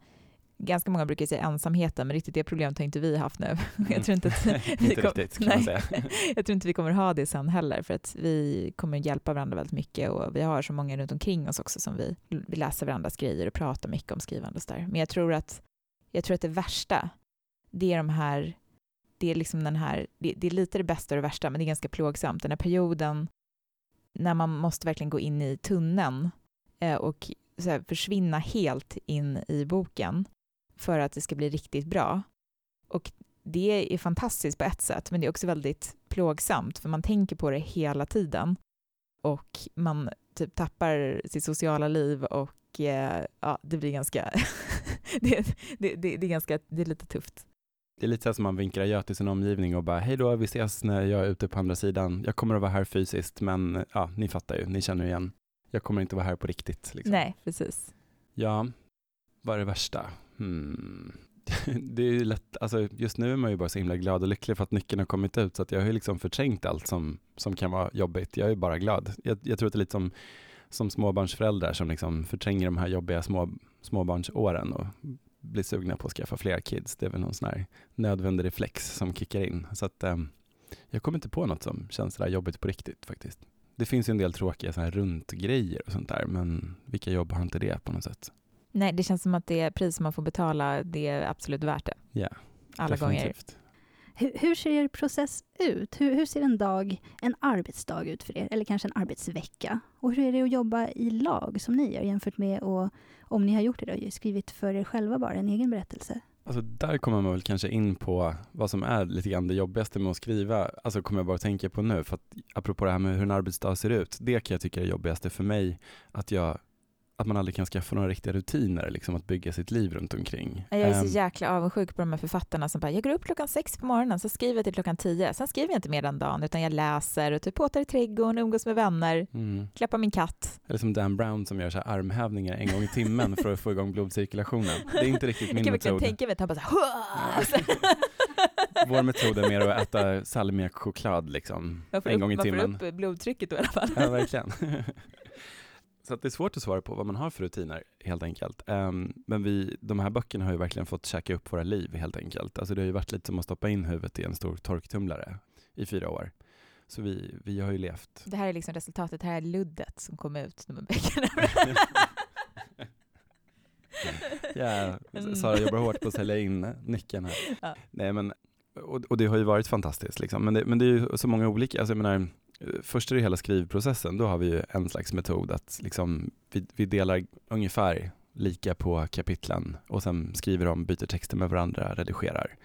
ganska många brukar säga ensamheten, men riktigt det problemet har inte vi haft nu. Jag tror inte att vi inte kom, riktigt, kan nej, man säga. jag tror inte vi kommer ha det sen heller, för att vi kommer hjälpa varandra väldigt mycket och vi har så många runt omkring oss också som vi, vi läser varandras grejer och pratar mycket om skrivande och där. Men jag tror att, jag tror att det värsta, det är de här, det är liksom den här, det, det är lite det bästa och det värsta, men det är ganska plågsamt, den här perioden när man måste verkligen gå in i tunneln eh, och här, försvinna helt in i boken för att det ska bli riktigt bra. Och det är fantastiskt på ett sätt, men det är också väldigt plågsamt, för man tänker på det hela tiden. Och man typ tappar sitt sociala liv och eh, ja, det blir ganska, det, det, det, det, är ganska, det är lite tufft. Det är lite så som man vinkar adjö till sin omgivning och bara hej då, vi ses när jag är ute på andra sidan. Jag kommer att vara här fysiskt, men ja, ni fattar ju, ni känner igen. Jag kommer inte vara här på riktigt. Liksom. Nej, precis. Ja, vad är det värsta? Hmm. Det är ju lätt, alltså just nu är man ju bara så himla glad och lycklig för att nyckeln har kommit ut, så att jag har ju liksom förträngt allt som, som kan vara jobbigt. Jag är bara glad. Jag, jag tror att det är lite som, som småbarnsföräldrar som liksom förtränger de här jobbiga små, småbarnsåren och blir sugna på att skaffa fler kids. Det är väl någon sån här nödvändig reflex som kickar in. Så att eh, jag kommer inte på något som känns sådär jobbigt på riktigt faktiskt. Det finns ju en del tråkiga så här runtgrejer och sånt där, men vilka jobb har inte det på något sätt? Nej, det känns som att det pris man får betala, det är absolut värt det. Ja, Alla definitivt. gånger. Hur, hur, ser er process ut? Hur, hur, ser en dag, en arbetsdag ut för er? Eller kanske en arbetsvecka? Och hur är det att jobba i lag som ni gör jämfört med och, om ni har gjort det och skrivit för er själva bara, en egen berättelse? Alltså där kommer man väl kanske in på vad som är lite grann det jobbigaste med att skriva. Alltså kommer jag bara att tänka på nu, för att apropå det här med hur en arbetsdag ser ut, det kan jag tycka är det jobbigaste för mig, att jag att man aldrig kan skaffa några riktiga rutiner, liksom att bygga sitt liv runt omkring. Jag är så ehm. jäkla avundsjuk på de här författarna som bara, jag går upp klockan sex på morgonen, så skriver jag till klockan tio, sen skriver jag inte mer den dagen, utan jag läser och typ påtar i trädgården, umgås med vänner, mm. klappar min katt. Eller som Dan Brown som gör så armhävningar en gång i timmen för att få igång blodcirkulationen. Det är inte riktigt min metod. Jag kan verkligen tänka mig att han bara så här, Vår metod är mer att äta salmiakchoklad liksom, en gång i timmen. Man får upp blodtrycket då i alla fall. Ja, verkligen. Så det är svårt att svara på vad man har för rutiner helt enkelt. Um, men vi, de här böckerna har ju verkligen fått käka upp våra liv helt enkelt. Alltså det har ju varit lite som att stoppa in huvudet i en stor torktumlare i fyra år. Så vi, vi har ju levt. Det här är liksom resultatet, det här är luddet som kom ut, de här böckerna. Ja, Mm. Sara jobbar hårt på att sälja in nyckeln här. Ja. Nej, men, och, och det har ju varit fantastiskt. Liksom. Men, det, men det är ju så många olika, alltså, jag menar, först är det hela skrivprocessen, då har vi ju en slags metod att liksom, vi, vi delar ungefär lika på kapitlen och sen skriver de, byter texter med varandra, redigerar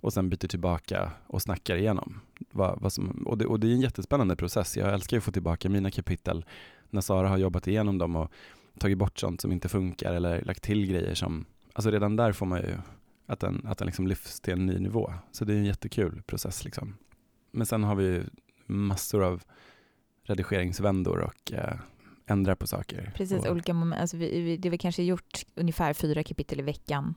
och sen byter tillbaka och snackar igenom. Va, va som, och, det, och det är en jättespännande process. Jag älskar ju att få tillbaka mina kapitel när Sara har jobbat igenom dem och tagit bort sånt som inte funkar eller lagt till grejer som, alltså redan där får man ju att den, att den liksom lyfts till en ny nivå. Så det är en jättekul process. Liksom. Men sen har vi ju massor av redigeringsvändor och eh, ändrar på saker. Precis, och, olika moment. Alltså vi, vi, det vi kanske gjort ungefär fyra kapitel i veckan.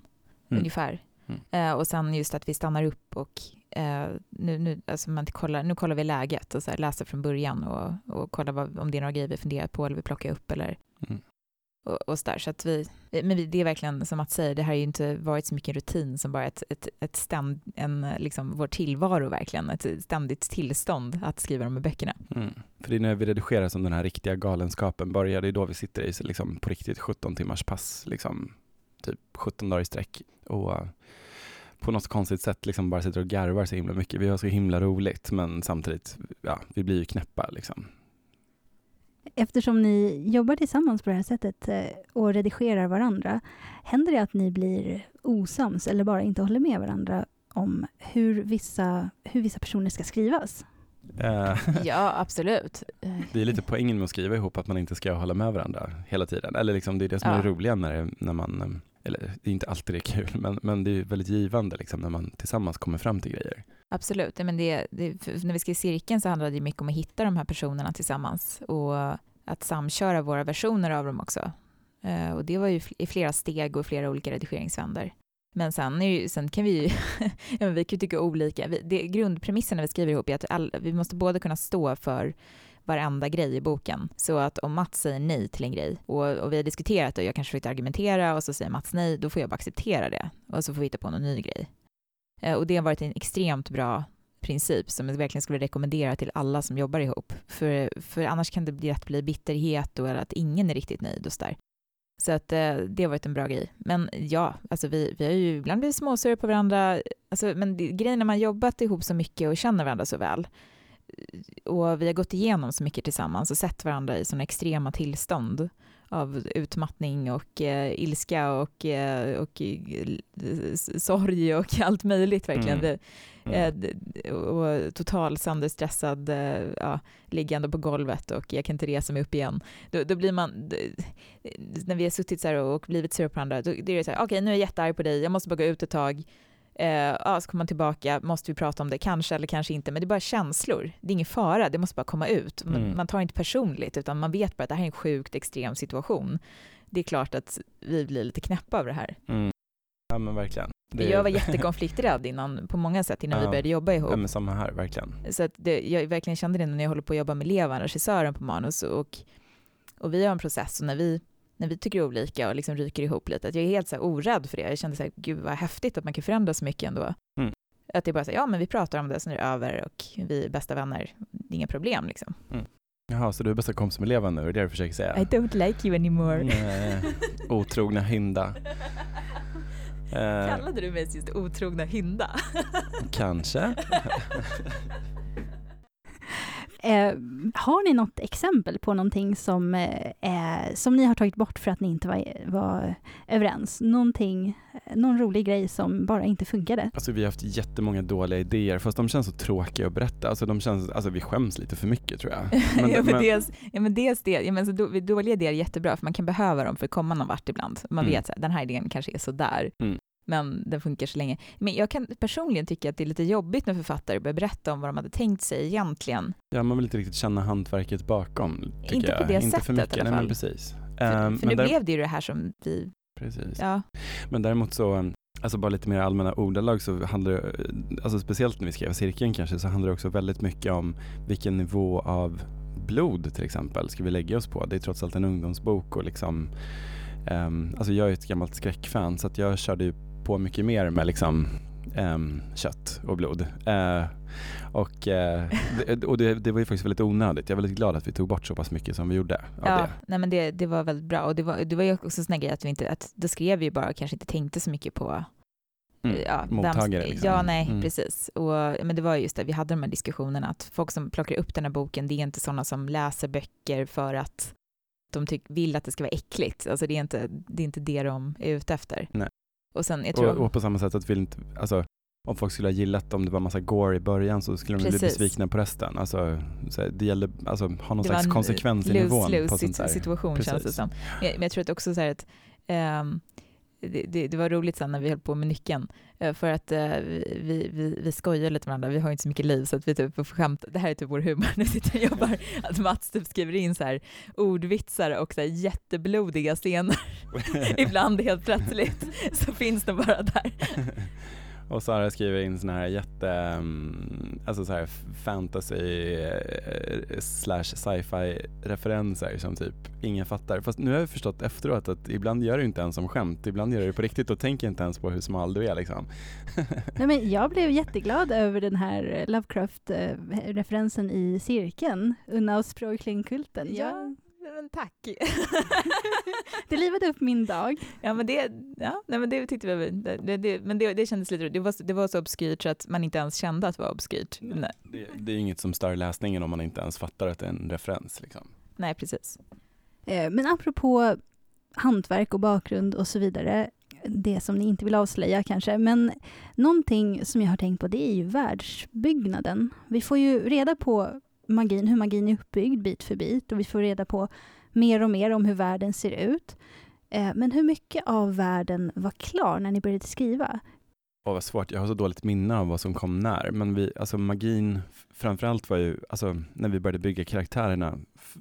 Mm. Ungefär. Mm. Eh, och sen just att vi stannar upp och eh, nu, nu, alltså man kollar, nu kollar vi läget och så läser från början och, och kollar vad, om det är några grejer vi funderar på eller vill plocka upp eller Mm och, och så där. Så att vi, men vi, det är verkligen som att säga, det här har ju inte varit så mycket rutin som bara ett, ett, ett ständ, en, liksom vår tillvaro verkligen, ett ständigt tillstånd att skriva de här böckerna. Mm. För det är när vi redigerar som den här riktiga galenskapen börjar. Det är då vi sitter i liksom, på riktigt 17 timmars pass, liksom, typ 17 dagar i sträck. Och på något konstigt sätt liksom bara sitter och garvar så himla mycket. Vi har så himla roligt men samtidigt, ja, vi blir ju knäppa liksom. Eftersom ni jobbar tillsammans på det här sättet eh, och redigerar varandra, händer det att ni blir osams eller bara inte håller med varandra om hur vissa, hur vissa personer ska skrivas? Eh, Ja, absolut. Det är lite poängen med att skriva ihop att man inte ska hålla med varandra hela tiden. Eller liksom, det är det som är Ja. det roliga när, det, när man, eh, eller det är inte alltid det är kul, men, men det är väldigt givande liksom, när man tillsammans kommer fram till grejer. Absolut. Ja, Men det, det, när vi skrev cirkeln så handlade det mycket om att hitta de här personerna tillsammans och att samköra våra versioner av dem också. Eh, och det var ju fl- i flera steg och flera olika redigeringsvändor. Men sen, är ju, sen kan vi ju, ja, men vi kan ju tycka olika. Vi, det, grundpremissen när vi skriver ihop är att all, vi måste både kunna stå för varenda grej i boken. Så att om Mats säger nej till en grej och, och vi har diskuterat det och jag kanske försökte argumentera och så säger Mats nej, då får jag bara acceptera det och så får vi hitta på någon ny grej. Eh, och det har varit en extremt bra princip som jag verkligen skulle rekommendera till alla som jobbar ihop. För, för annars kan det bli lätt bli bitterhet och att ingen är riktigt nöjd och sådär. Så att eh, det har varit en bra grej. Men ja, alltså vi, vi har ju ibland blivit småsura på varandra. Alltså, men det, grejen när man jobbat ihop så mycket och känner varandra så väl och vi har gått igenom så mycket tillsammans och sett varandra i sådana extrema tillstånd av utmattning och eh, ilska och, eh, och eh, sorg och allt möjligt verkligen. Mm. Det, eh, och total sönderstressad, eh, ja, liggande på golvet och jag kan inte resa mig upp igen. Då, då blir man, d- när vi har suttit så här och blivit sura på varandra, då, då är det så här, okej nu är jag jättearg på dig, jag måste bara gå ut ett tag. Eh, ja, så kommer man tillbaka, måste vi prata om det, kanske eller kanske inte, men det är bara känslor. Det är ingen fara, det måste bara komma ut. Man, Mm. man tar inte personligt, utan man vet bara att det här är en sjukt extrem situation. Det är klart att vi blir lite knäppa av det här. Mm. Ja men verkligen. Det Jag var jättekonflikträdd innan, på många sätt innan vi Ja. började jobba ihop. Ja, men samma här, verkligen. Så att det, jag verkligen kände det när jag håller på att jobba med Levan, regissören på manus. Och, och vi har en process och när vi, när vi tycker olika och liksom ryker ihop lite, att jag är helt så här orädd för det. Jag kände så här, gud vad häftigt att man kan förändra så mycket ändå. Mm. Att det är bara så här, ja men vi pratar om det, sen är det över och vi är bästa vänner. Det är inga problem liksom. Jaha, så du är bästa kompis med Levan nu, är det det du försöker säga? I don't like you anymore. Nej, otrogna hynda. Eh, Kallade du mig just otrogna hynda? kanske. Eh, har ni något exempel på någonting som, eh, är, som ni har tagit bort för att ni inte var, var överens? Någonting, någon rolig grej som bara inte funkade? Alltså vi har haft jättemånga dåliga idéer, fast de känns så tråkiga att berätta. Alltså, de känns, alltså vi skäms lite för mycket tror jag. Men- ja, men men- dels, ja, men dels det, ja, men så då, dåliga idéer är jättebra, för man kan behöva dem för att komma någon vart ibland. Man Mm. vet att den här idén kanske är sådär, Mm. Men den funkar så länge. Men jag kan personligen tycka att det är lite jobbigt när författare börjar berätta om vad de hade tänkt sig egentligen. Ja, man vill inte riktigt känna hantverket bakom. Tycker Inte på jag. det inte sättet för i mycket. alla Nej, men fall. precis. För, Ehm, för nu där- blev det ju det här som vi, precis. ja, Men däremot så, alltså bara lite mer allmänna ordalag så handlar det, alltså speciellt när vi skrev cirkeln kanske, så handlar det också väldigt mycket om vilken nivå av blod till exempel ska vi lägga oss på. Det är trots allt en ungdomsbok och liksom, ehm, alltså jag är ett gammalt skräckfan så att jag körde ju på mycket mer med liksom ehm, kött och blod. Eh, och eh, det, och det, det var ju faktiskt väldigt onödigt. Jag är väldigt glad att vi tog bort så pass mycket som vi gjorde Ja, det. nej men det, det var väldigt bra och det var, det var ju också sån grej att vi inte, att då skrev vi ju bara och kanske inte tänkte så mycket på Mm. ja, vem- Mottagare, liksom. Ja, nej, Mm. precis. Och, men det var just det, vi hade de här diskussionerna att folk som plockar upp den här boken, det är inte sådana som läser böcker för att de tyck, vill att det ska vara äckligt. Alltså det är inte det, är inte det de är ute efter. Nej. Och sen, jag tror... Och, och på samma sätt att vi inte, alltså om folk skulle ha gillat om det var massa gore i början så skulle de bli Precis. besvikna på resten. Alltså, det gäller alltså ha någon det slags var en konsekvens i nivån på lose-lose sånt där. situation känns det Precis. som. Men, men jag tror att också så här att ehm, det, det, det var roligt sen när vi höll på med nyckeln, eh, för att eh, vi, vi, vi skojar lite med varandra, vi har ju inte så mycket liv så att vi typ får skämt, det här är typ vår humor när vi sitter och jobbar, att Mats typ skriver in så här ordvitsar och så här jätteblodiga scener ibland helt plötsligt, så finns de bara där. Och Sara skriver in såna här jätte, mm, alltså så här fantasy eh, slash sci-fi referenser som typ ingen fattar. Fast nu har jag förstått efteråt att ibland gör du inte ens som skämt, ibland gör du det på riktigt och tänker inte ens på hur smal du är liksom. Nej, men jag blev jätteglad över den här Lovecraft-referensen i cirkeln, Unnaus Sprojklingkulten. Ja, men tack. Det livade upp min dag. Ja men det, ja, nej, men det tyckte vi, det, det, det, men det, det kändes lite roligt. Det var, det var så obskyrt så att man inte ens kände att det var obskyrt. Nej, Det, det är inget som stör läsningen om man inte ens fattar att det är en referens liksom. nej precis. Eh, Men apropå hantverk och bakgrund och så vidare, det som ni inte vill avslöja kanske, men någonting som jag har tänkt på det är ju världsbyggnaden. Vi får ju reda på magin, hur magin är uppbyggd bit för bit och vi får reda på mer och mer om hur världen ser ut. Eh, men hur mycket av världen var klar när ni började skriva? Åh vad svårt, jag har så dåligt minne av vad som kom när. Men vi, alltså magin, framförallt var ju, alltså när vi började bygga karaktärerna,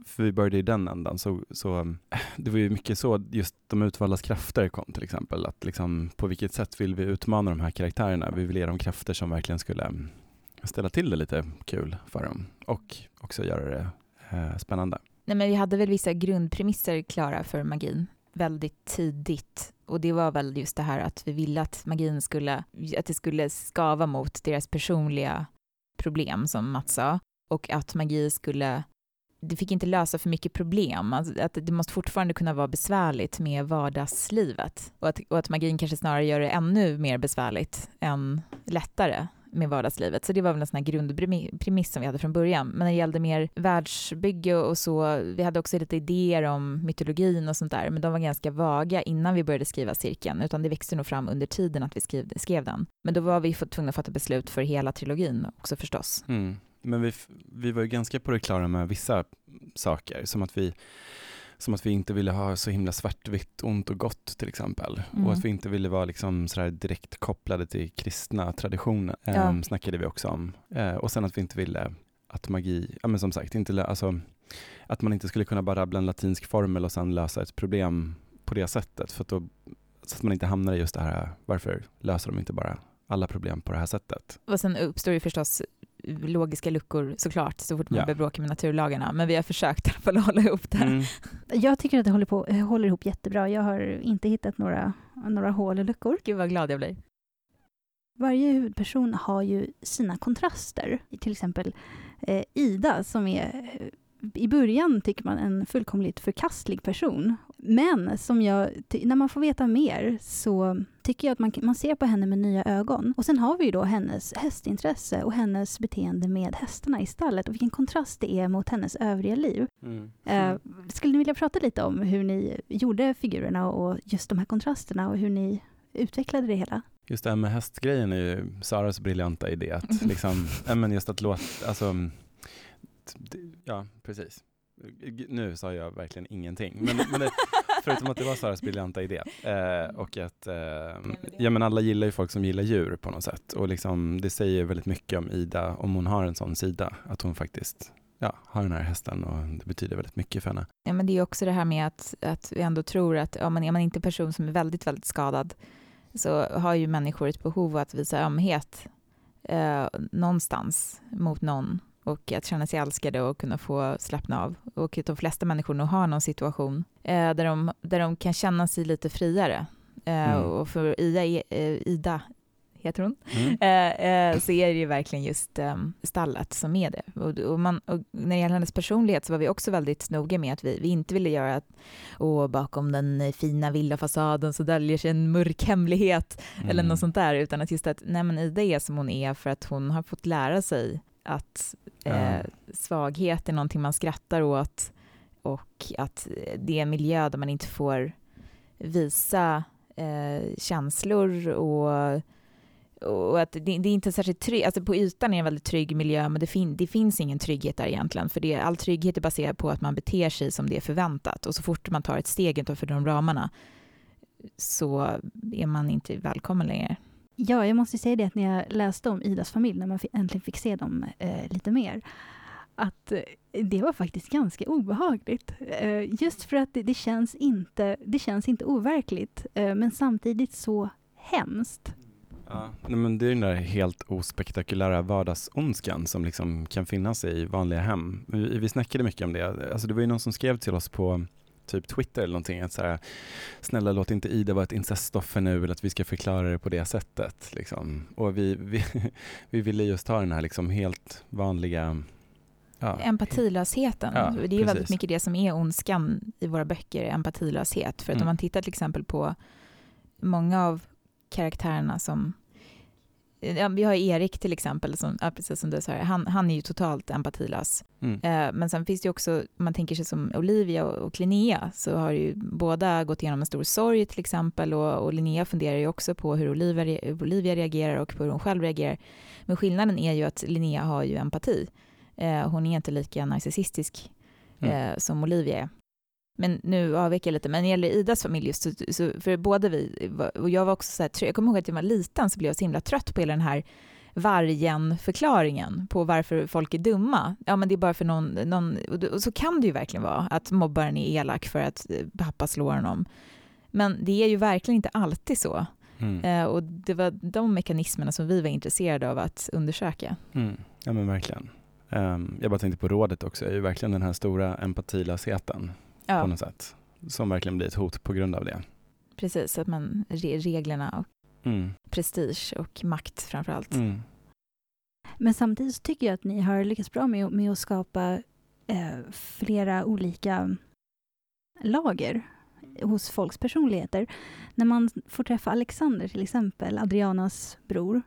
för vi började i den ändan, så, så det var ju mycket så, just de utvaldas krafter kom till exempel. Att liksom, på vilket sätt vill vi utmana de här karaktärerna? Vi vill ge dem krafter som verkligen skulle ställa till det lite kul för dem och också göra det eh, spännande. Nej men vi hade väl vissa grundpremisser klara för magin väldigt tidigt. Och det var väl just det här att vi ville att magin skulle, att det skulle skava mot deras personliga problem som Mats sa. Och att magi skulle, det fick inte lösa för mycket problem. Alltså att det måste fortfarande kunna vara besvärligt med vardagslivet. Och att, och att magin kanske snarare gör det ännu mer besvärligt än lättare med vardagslivet. Så det var väl en sån här grundpremiss som vi hade från början. Men när det gällde mer världsbygge och så, vi hade också lite idéer om mytologin och sånt där, men de var ganska vaga innan vi började skriva cirkeln, utan det växte nog fram under tiden att vi skrev, skrev den. Men då var vi tvungna att fatta beslut för hela trilogin också förstås. Mm. Men vi, vi var ju ganska på det klara med vissa saker, som att vi som att vi inte ville ha så himla svartvitt, ont och gott till exempel. Mm. Och att vi inte ville vara liksom sådär direkt kopplade till kristna traditioner, Ja. ja. snackade vi också om. Eh, och sen att vi inte ville att magi, ja men som sagt, inte, alltså, att man inte skulle kunna bara rabbla en latinsk formel och sen lösa ett problem på det sättet. För då, så att man inte hamnar i just det här, varför löser de inte bara alla problem på det här sättet? Och sen uppstår ju förstås logiska luckor såklart, så fort man Ja. börjar bråka med naturlagarna, men vi har försökt i alla fall hålla ihop det. Mm. Jag tycker att det håller, på, håller ihop jättebra. Jag har inte hittat några, några hål och luckor. Gud vad glad jag blir. Varje huvudperson har ju sina kontraster. Till exempel eh, Ida som är i början tycker man en fullkomligt förkastlig person. Men som jag, när man får veta mer så tycker jag att man, man ser på henne med nya ögon. Och sen har vi ju då hennes hästintresse och hennes beteende med hästarna i stallet och vilken kontrast det är mot hennes övriga liv. Mm. Eh, skulle ni vilja prata lite om hur ni gjorde figurerna och just de här kontrasterna och hur ni utvecklade det hela? Just det här med hästgrejen är ju Saras briljanta idé. Att liksom, ja, men just att låta, alltså, t- ja precis. Nu sa jag verkligen ingenting. Men, men det, förutom att det var Saras briljanta idé. Eh, och att, eh, ja men alla gillar ju folk som gillar djur på något sätt. Och liksom, det säger väldigt mycket om Ida, om hon har en sån sida. Att hon faktiskt ja, har den här hästen och det betyder väldigt mycket för henne. Ja, men det är också det här med att, att vi ändå tror att om man, är man inte en person som är väldigt, väldigt skadad så har ju människor ett behov av att visa ömhet eh, någonstans mot någon och att känna sig älskade och kunna få slappna av. Och de flesta människor nog har någon situation eh, där, de, där de kan känna sig lite friare. Eh, Mm. Och för Ida, eh, Ida heter hon, Mm. eh, eh, så är det ju verkligen just eh, stallet som är det. Och, och, man, och när det gäller hennes personlighet så var vi också väldigt noga med att vi, vi inte ville göra att och bakom den fina villafasaden så döljer sig en mörk hemlighet eller Mm. något sånt där, utan att just att nej, men Ida är som hon är för att hon har fått lära sig att eh, svaghet är någonting man skrattar åt och att det är en miljö där man inte får visa eh, känslor och, och att det, det är inte särskilt tryggt, alltså på ytan är det en väldigt trygg miljö men det, fin, det finns ingen trygghet där egentligen för det, all trygghet är baserad på att man beter sig som det är förväntat och så fort man tar ett steg utanför de ramarna så är man inte välkommen längre. Ja, jag måste säga det att när jag läste om Idas familj, när man äntligen fick se dem eh, lite mer, att eh, det var faktiskt ganska obehagligt. Eh, just för att det, det, känns inte, det känns inte overkligt, eh, men samtidigt så hemskt. Ja, men det är den där helt ospektakulära vardagsondskan som liksom kan finnas i vanliga hem. Vi, vi snackade mycket om det. Alltså det var ju någon som skrev till oss på typ Twitter eller någonting att så här, snälla låt inte Ida vara ett incestoffer nu eller att vi ska förklara det på det sättet. Liksom. Och vi, vi, vi ville just ha den här liksom helt vanliga ja, Empatilösheten, Ja, det är ju väldigt precis. mycket det som är ondskan i våra böcker, empatilöshet. För att Mm. om man tittar till exempel på många av karaktärerna som Ja, vi har Erik till exempel, som, ja, precis som du sa, han, han är ju totalt empatilös. Mm. Eh, men sen finns det ju också, man tänker sig som Olivia och, och Linnea, så har ju båda gått igenom en stor sorg till exempel och, och Linnea funderar ju också på hur Olivia, hur Olivia reagerar och på hur hon själv reagerar. Men skillnaden är ju att Linnea har ju empati. Eh, hon är inte lika narcissistisk Mm. eh, som Olivia är. Men nu avviker jag lite, men när det gäller Idas familj, just, så, så, för både vi, och jag var också så här, jag kommer ihåg att jag var liten så blev jag så himla trött på hela den här vargen-förklaringen på varför folk är dumma. Ja, men det är bara för någon, någon och det- så kan det ju verkligen vara, att mobbaren är elak för att eh, pappa slår honom. Men det är ju verkligen inte alltid så. Mm. Eh, och det var de mekanismerna som vi var intresserade av att undersöka. Mm. Ja men verkligen. Ehm, jag bara tänkte på rådet också, är ju verkligen den här stora empatilösheten på Ja, något sätt. Som verkligen blir ett hot på grund av det. precis. Att man, re- reglerna och Mm. prestige och makt framför allt. Mm. Men samtidigt så tycker jag att ni har lyckats bra med, med att skapa eh, flera olika lager hos folks personligheter. När man får träffa Alexander till exempel, Adrianas bror,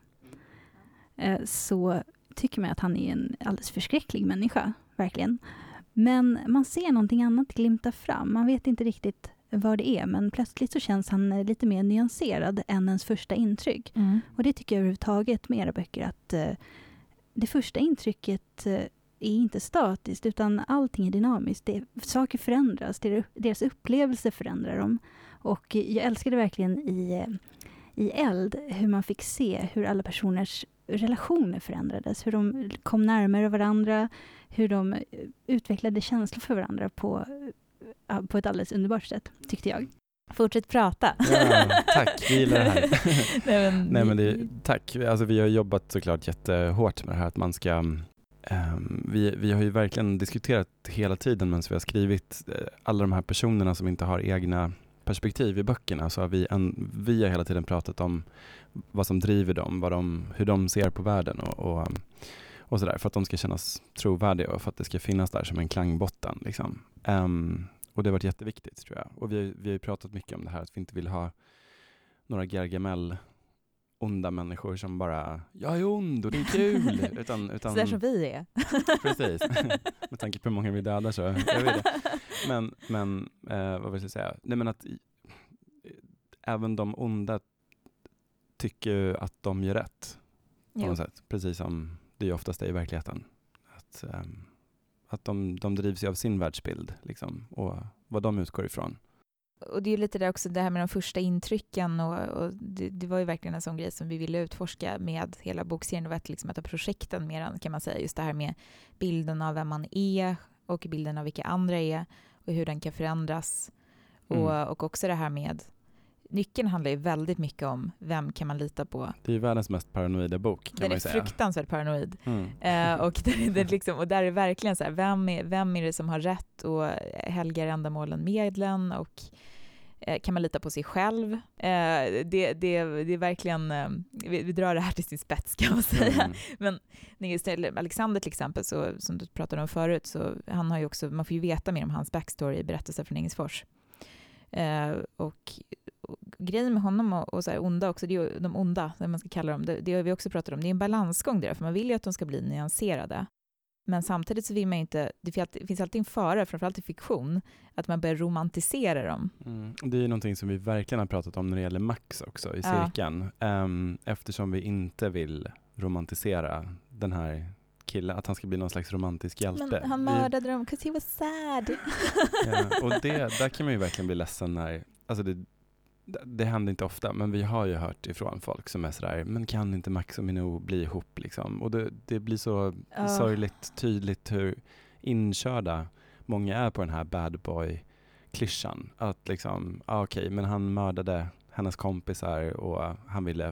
eh, så tycker man att han är en alldeles förskräcklig människa, verkligen. Men man ser någonting annat glimta fram. Man vet inte riktigt vad det är, men plötsligt så känns han eh, lite mer nyanserad än ens första intryck. Mm. Och det tycker jag överhuvudtaget med era böcker att eh, det första intrycket eh, är inte statiskt utan allting är dynamiskt. Det, saker förändras, det, deras upplevelser förändrar dem. Och jag älskade verkligen i, i Eld hur man fick se hur alla personers relationer förändrades, hur de kom närmare varandra, hur de utvecklade känslor för varandra på, på ett alldeles underbart sätt, tyckte jag. Fortsätt prata. Ja, tack, vi gillar det här. Nej, men, Nej men det, tack. Alltså, vi har jobbat såklart jättehårt med det här att man ska ehm, vi, vi har ju verkligen diskuterat hela tiden medan vi har skrivit eh, alla de här personerna som inte har egna perspektiv i böckerna så har vi, en, vi har hela tiden pratat om vad som driver dem, vad de, hur de ser på världen och, och, um, och sådär för att de ska kännas trovärdiga och för att det ska finnas där som en klangbotten. Liksom. Um, och det har varit jätteviktigt tror jag. Och vi, vi har ju pratat mycket om det här att vi inte vill ha några Gargamel onda människor som bara “jag är ond och det är kul”. utan, utan, Sådär som vi är. Precis. Med tanke på hur många vi dödar så jag vet det. Men, men eh, vad vill jag säga? Nej men att även de onda tycker att de gör rätt på något sätt. Precis som det oftast är i verkligheten. Att, ehm, att de, de drivs av sin världsbild liksom, och vad de utgår ifrån. Och det är lite där också det här med de första intrycken och, och det, det var ju verkligen en sån grej som vi ville utforska med hela bokserien. Det var ett, liksom av projekten mer än, kan man säga, just det här med bilden av vem man är och bilden av vilka andra är och hur den kan förändras. Mm. Och, och också det här med Nyckeln handlar ju väldigt mycket om vem kan man lita på. Det är ju världens mest paranoida bok kan Den man är ju säga. fruktansvärt paranoid. Mm. Eh, och, där, är det liksom, och där är verkligen så här, vem är, vem är det som har rätt och helgar ändamålen medlen och kan man lita på sig själv? Eh, det, det, det är verkligen, eh, vi, vi, drar det här till sin spets kan man säga. Mm. Men när Alexander till exempel, så, som du pratade om förut, så han har ju också, man får ju veta mer om hans backstory i berättelser från Engelsfors. Eh, och, grejen med honom och, och så onda också, det är de onda, som man ska kalla dem, det, det har vi också pratat om, det är en balansgång där, för man vill ju att de ska bli nyanserade. Men samtidigt så vill man inte, det finns alltid en fara, framförallt i fiktion, att man börjar romantisera dem. Mm. Det är ju någonting som vi verkligen har pratat om när det gäller Max också i cirkeln. Ja. Um, eftersom vi inte vill romantisera den här killen, att han ska bli någon slags romantisk hjälte. Men han mördade dem, 'cause he was sad. ja, och det, där kan man ju verkligen bli ledsen när, alltså det, det händer inte ofta, men vi har ju hört ifrån folk som är sådär, men kan inte Max och Minou bli ihop liksom? Och det, det blir så uh. sorgligt tydligt hur inkörda många är på den här bad boy klyschan. Att liksom, ah, okej, okay, men han mördade hennes kompisar och han ville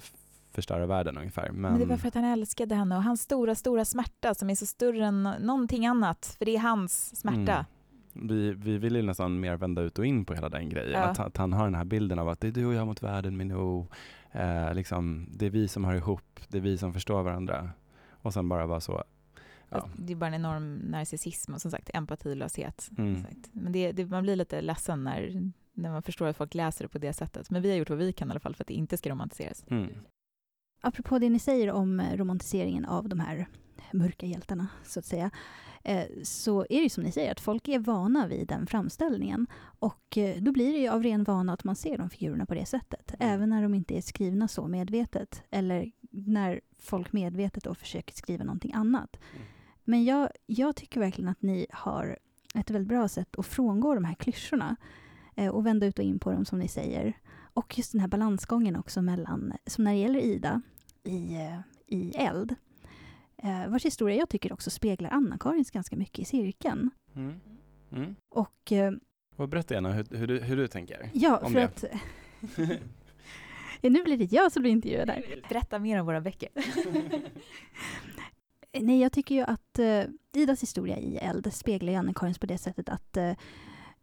förstöra världen ungefär. Men... men det var för att han älskade henne och hans stora, stora smärta som är så större än någonting annat, för det är hans smärta. Mm vi, vi vill ju nästan mer vända ut och in på hela den grejen. Ja. Att, att, han har den här bilden av att det är du och jag mot världen, Minou. Eh, liksom, det är vi som hör ihop, det är vi som förstår varandra. Och sen bara vara så. Ja. Det är bara en enorm narcissism och som sagt empatilöshet. Mm. Men det, det, man blir lite ledsen när, när man förstår att folk läser det på det sättet. Men vi har gjort vad vi kan i alla fall för att det inte ska romantiseras. Mm. Apropå det ni säger om romantiseringen av de här mörka hjältarna, så att säga. Eh, så är det som ni säger, att folk är vana vid den framställningen. Och eh, då blir det ju av ren vana att man ser de figurerna på det sättet. Mm. Även när de inte är skrivna så medvetet. Eller när folk medvetet då försöker skriva någonting annat. Mm. Men jag, jag tycker verkligen att ni har ett väldigt bra sätt att frångå de här klyschorna. Eh, och vända ut och in på dem som ni säger. Och just den här balansgången också mellan, som när det gäller Ida i, i Eld, eh, vars historia jag tycker också speglar Anna-Karins ganska mycket i cirkeln. Mm. Mm. Och... Eh, och berätta gärna hur, hur, du, hur du tänker Ja, om för det. att... nu blir det jag som blir intervjuad där. Berätta mer om våra böcker. Nej, jag tycker ju att uh, Idas historia i Eld speglar Anna-Karins på det sättet att uh,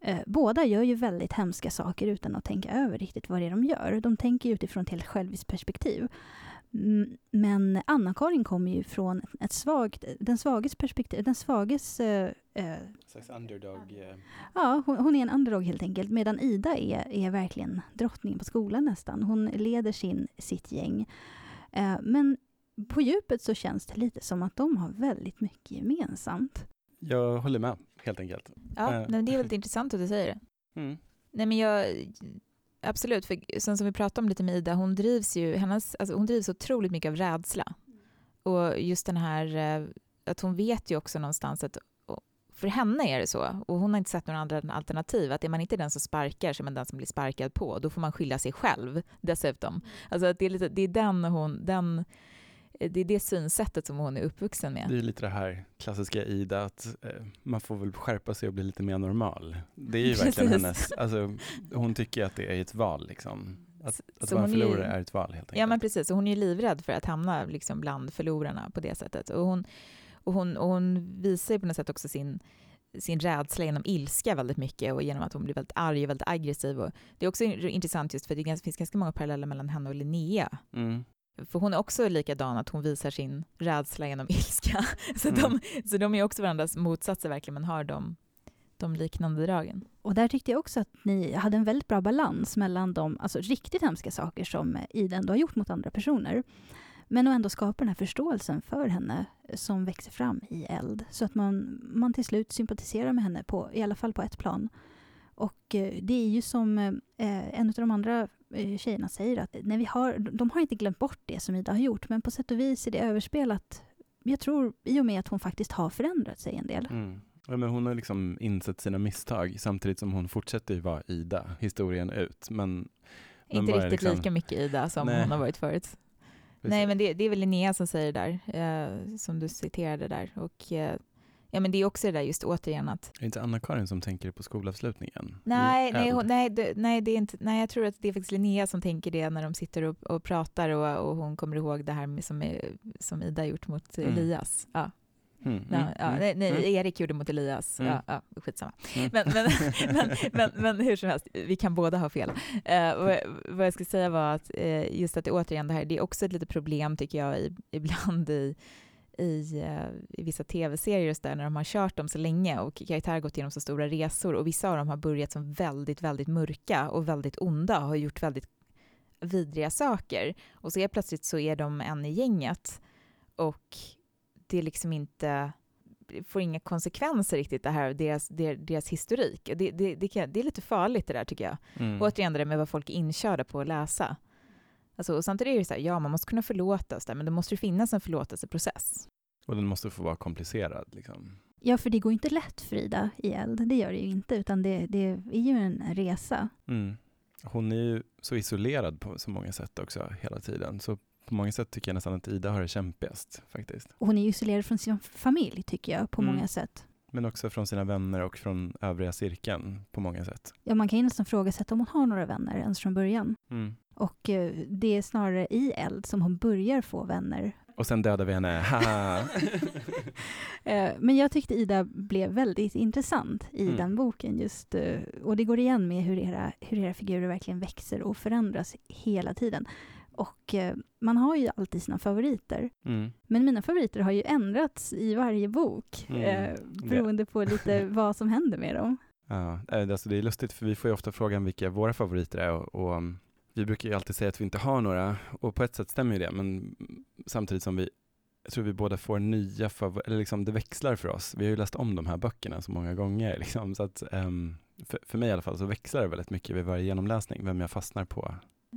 uh, båda gör ju väldigt hemska saker utan att tänka över riktigt vad det är de gör. De tänker utifrån ett helt själviskt perspektiv. Men Anna-Karin kommer ju från ett svagt, den svages perspektiv, den svages... Eh, eh slags underdog. Eh. Ja, hon, hon, är en underdog helt enkelt. Medan Ida är, är verkligen drottningen på skolan nästan. Hon leder sin, sitt gäng. Eh, men på djupet så känns det lite som att de har väldigt mycket gemensamt. Jag håller med, helt enkelt. Ja, eh. det är väldigt intressant att du säger det. Mm. Nej, men jag, Absolut, för sen som vi pratade om lite med Ida, hon drivs ju, hennes, alltså hon drivs otroligt mycket av rädsla. Och just den här, eh, att hon vet ju också någonstans att för henne är det så, och hon har inte sett några andra alternativ, att är man inte den som sparkar så är man den som blir sparkad på, då får man skylla sig själv dessutom. Alltså det är, lite, det är den hon, den det är det synsättet som hon är uppvuxen med. Det är lite det här klassiska Ida, att eh, man får väl skärpa sig och bli lite mer normal. Det är ju verkligen hennes, alltså, hon tycker att det är ett val liksom. Att, att vara förlorare är, är ett val helt enkelt. Ja men precis, och hon är ju livrädd för att hamna liksom bland förlorarna på det sättet. Och hon, och hon, och hon visar på något sätt också sin sin rädsla genom ilska väldigt mycket och genom att hon blir väldigt arg och väldigt aggressiv. Och det är också intressant just för det finns ganska många paralleller mellan henne och Linnea. Mm. För hon är också likadan, att hon visar sin rädsla genom ilska. Så, mm. de, så de är också varandras motsatser verkligen, men har de, de liknande dragen. Och där tyckte jag också att ni hade en väldigt bra balans mellan de alltså, riktigt hemska saker som Ida ändå har gjort mot andra personer. Men att ändå skapa den här förståelsen för henne som växer fram i eld. Så att man, man till slut sympatiserar med henne, på, i alla fall på ett plan. Och eh, det är ju som eh, en av de andra tjejerna säger, att när vi har, de har inte glömt bort det som Ida har gjort, men på sätt och vis är det överspelat. Jag tror i och med att hon faktiskt har förändrat sig en del. Mm. Ja, men hon har liksom insett sina misstag samtidigt som hon fortsätter ju vara Ida historien ut. Men, men inte riktigt liksom... lika mycket Ida som Nej. hon har varit förut. Precis. Nej, men det, det, är väl Linnea som säger det där, eh, som du citerade där. Och eh, Ja, men det är också det där just återigen att... Är det inte Anna-Karin som tänker på skolavslutningen? Nej, nej, hon, nej, det, nej, det är inte, nej, jag tror att det är faktiskt Linnea som tänker det när de sitter och, och pratar och, och hon kommer ihåg det här med, som, är, som Ida gjort mot mm. Elias. Ja. Mm, Ja, mm, ja, mm, nej, nej, mm. Erik gjorde mot Elias. Mm. Ja, ja, skitsamma. Mm. Men, men, men, men, men hur som helst, vi kan båda ha fel. Eh, vad, vad jag skulle säga var att eh, just att det återigen det här, det är också ett litet problem tycker jag i, ibland i i, eh, i vissa tv-serier och så där, när de har kört dem så länge och karaktärer gått igenom så stora resor och vissa av dem har börjat som väldigt, väldigt mörka och väldigt onda och har gjort väldigt vidriga saker och så är plötsligt så är de en i gänget och det är liksom inte får inga konsekvenser riktigt det här deras, deras, deras historik. Det, det, det, kan, det är lite farligt det där tycker jag. Mm. Återigen det där med vad folk är inkörda på att läsa. Alltså, och samtidigt är det så här, ja man måste kunna förlåtas där, men det måste ju finnas en förlåtelseprocess. Och den måste få vara komplicerad. Liksom. Ja, för det går inte lätt Frida i eld. Det gör det ju inte, utan det, det är ju en resa. Mm. Hon är ju så isolerad på så många sätt också hela tiden. Så på många sätt tycker jag nästan att Ida har det kämpigast faktiskt. Och hon är ju isolerad från sin familj, tycker jag, på Mm. många sätt. Men också från sina vänner och från övriga cirkeln på många sätt. Ja, man kan ju nästan frågasätta om hon har några vänner ens från början. Mm. Och eh, det är snarare i eld som hon börjar få vänner. Och sen dödar vi henne! Eh, Men jag tyckte Ida blev väldigt intressant i Mm. den boken. just eh, Och det går igen med hur era, hur era figurer verkligen växer och förändras hela tiden. Och eh, man har ju alltid sina favoriter. mm. Men mina favoriter har ju ändrats i varje bok. Mm. Eh, beroende på lite vad som händer med dem. Ja, eh, alltså det är lustigt för vi får ju ofta frågan vilka våra favoriter är och, och um, vi brukar ju alltid säga att vi inte har några och på ett sätt stämmer ju det men samtidigt som vi jag tror vi båda får nya favoriter, eller liksom det växlar för oss. Vi har ju läst om de här böckerna så många gånger liksom, så att ehm, för, för mig i alla fall så växlar det väldigt mycket vid varje genomläsning vem jag fastnar på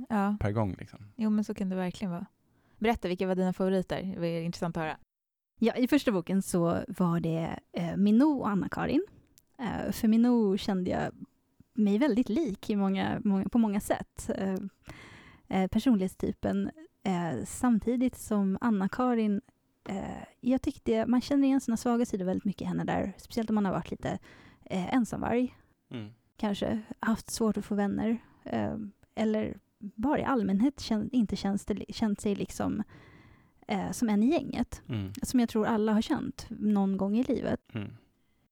Ja, per gång liksom. jo men så kan det verkligen vara. Berätta, vilka var dina favoriter? Det var intressant att höra. Ja, I första boken så var det eh, Minou och Anna-Karin. Eh, för Minou kände jag mig väldigt lik i många, många, på många sätt. Eh, eh, personlighetstypen. Eh, samtidigt som Anna-Karin, eh, jag tyckte man känner igen sina svaga sidor väldigt mycket i henne där. Speciellt om man har varit lite eh, ensamvarg, kanske. Haft svårt att få vänner. Eh, eller bara i allmänhet kän, inte känns det, känt sig liksom eh, som en i gänget Mm. som jag tror alla har känt någon gång i livet. Mm.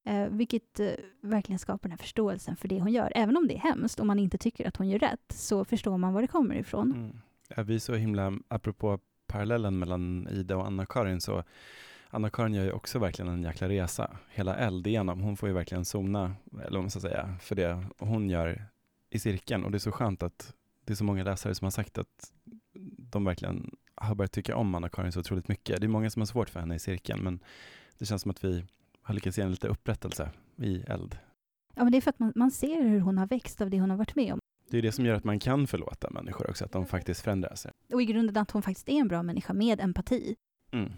Eh, vilket eh, verkligen skapar den här förståelsen för det hon gör. Även om det är hemskt och man inte tycker att hon gör rätt så förstår man var det kommer ifrån. Mm. Ja, vi är så himla, apropå parallellen mellan Ida och Anna-Karin så Anna-Karin gör ju också verkligen en jäkla resa hela eld igenom. Hon får ju verkligen zona, eller vad man ska säga, för det hon gör i cirkeln. Och det är så skönt att det är så många läsare som har sagt att de verkligen har börjat tycka om Anna-Karin så otroligt mycket. Det är många som har svårt för henne i cirkeln, men det känns som att vi har lyckats ge en lite upprättelse i eld. Ja, men det är för att man, man ser hur hon har växt av det hon har varit med om. Det är det som gör att man kan förlåta människor också, att de faktiskt förändras. Och i grunden att hon faktiskt är en bra människa med empati. Mm.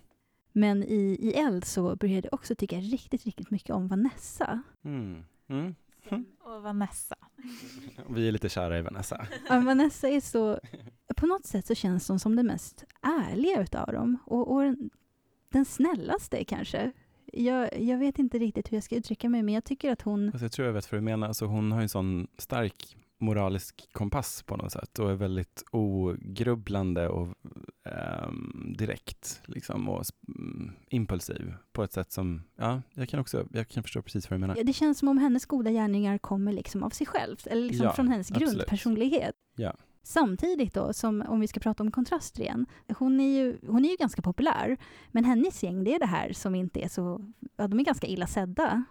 Men i, i Eld så började jag också tycka riktigt, riktigt mycket om Vanessa. Mm. Mm. Och Vanessa. Vi är lite kära i Vanessa. Ja, Vanessa är så... På något sätt så känns hon som den mest ärliga utav dem. Och, och den, den snällaste kanske. Jag, jag vet inte riktigt hur jag ska uttrycka mig, men jag tycker att hon... Alltså jag tror jag vet vad du menar. Alltså hon har ju en sån stark moralisk kompass på något sätt och är väldigt ogrubblande och ehm, direkt liksom, och mm, impulsiv på ett sätt som, ja, jag kan också, jag kan förstå precis vad du menar. Ja, Det känns som om hennes goda gärningar kommer liksom av sig själv, eller liksom Ja, från hennes absolut. grundpersonlighet. Ja. Samtidigt då, som om vi ska prata om kontraster igen, hon är, ju, hon är ju ganska populär, men hennes gäng, det är det här som inte är så, ja de är ganska illa sedda.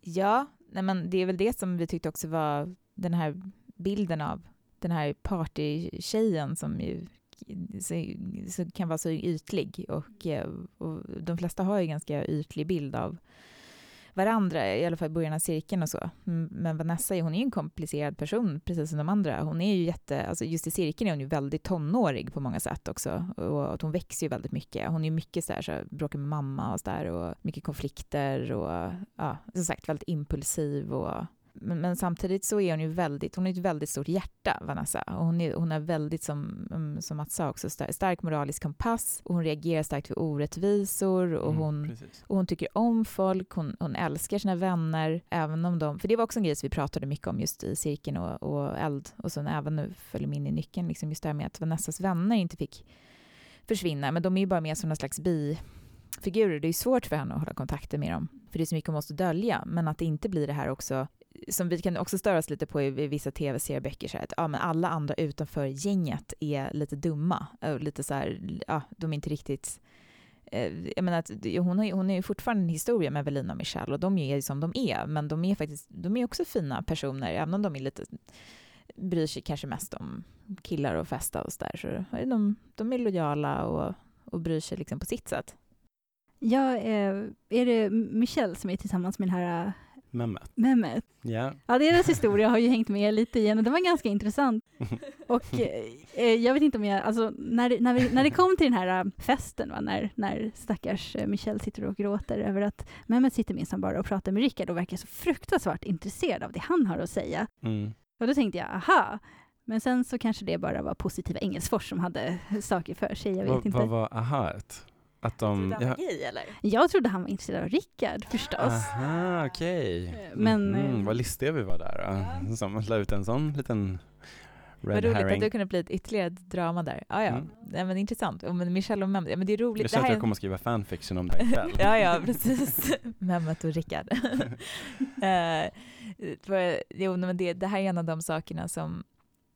Ja, nej men det är väl det som vi tyckte också var den här bilden av den här partytjejen som ju så, så kan vara så ytlig och, eh, och de flesta har ju ganska ytlig bild av varandra, i alla fall i början av cirkeln och så. Men Vanessa hon är ju en komplicerad person, precis som de andra. Hon är ju jätte, alltså just i cirkeln är hon ju väldigt tonårig på många sätt också. Och att hon växer ju väldigt mycket. Hon är ju mycket så här, så här bråkar med mamma och så där och mycket konflikter och ja, som sagt väldigt impulsiv och men, men samtidigt så är hon ju väldigt, hon har ett väldigt stort hjärta, Vanessa. Och hon, är, hon är väldigt, som, mm, som Mats sa också, stark, stark moralisk kompass. Och hon reagerar starkt för orättvisor och Mm, hon precis. och hon tycker om folk, hon, hon älskar sina vänner, även om de... För det var också en grej som vi pratade mycket om just i cirkeln och, och eld, och sen även nu följer in i nyckeln, liksom just det här med att Vanessas vänner inte fick försvinna, men de är ju bara med som någon slags bi, figurer. Det är svårt för henne att hålla kontakter med dem, för det är så mycket hon måste dölja. Men att det inte blir det här också, som vi kan också störa oss lite på i, vissa tv-serieböcker, så att ja, men alla andra utanför gänget är lite dumma. Och lite så här, ja, de är inte riktigt eh, jag menar att hon, har, hon är ju fortfarande en historia med Evelina och Michelle och de är ju som de är, men de är faktiskt de är också fina personer, även om de är lite bryr sig kanske mest om killar och festa och sådär. Så de, de är lojala och, och bryr sig liksom på sitt sätt. Ja, eh, är det Michelle som är tillsammans med den här Mehmet. Mehmet? Ja. Ja, deras historia har ju hängt med lite igen och det var ganska intressant. Och eh, jag vet inte om jag, alltså när, när, vi, när det kom till den här festen, va, när, när stackars Michelle sitter och gråter över att Mehmet sitter minsann bara och pratar med Rickard och verkar så fruktansvärt intresserad av det han har att säga. Mm. Och då tänkte jag, aha, men sen så kanske det bara var positiva Engelsfors som hade saker för sig, jag vet vad, inte. Vad var ahaet? Att de... Ja. Gay, eller? Jag trodde han var intresserad av Rickard förstås. Aha, okej. Eh, Men, Mm, eh, vad listiga vi var där. Ja. Som la ut en sån liten Vad red roligt herring. att det kunde bli ett ytterligare drama där. Ja, ja. Mm. Nej, men intressant. Och men Michelle och Mehmet, ja, men det är roligt. Jag Det känner att jag kommer att skriva fanfiction om det här ikväll. ja, ja, precis. Mehmet och Rickard. Eh, för, jo, men det, det här är en av de sakerna som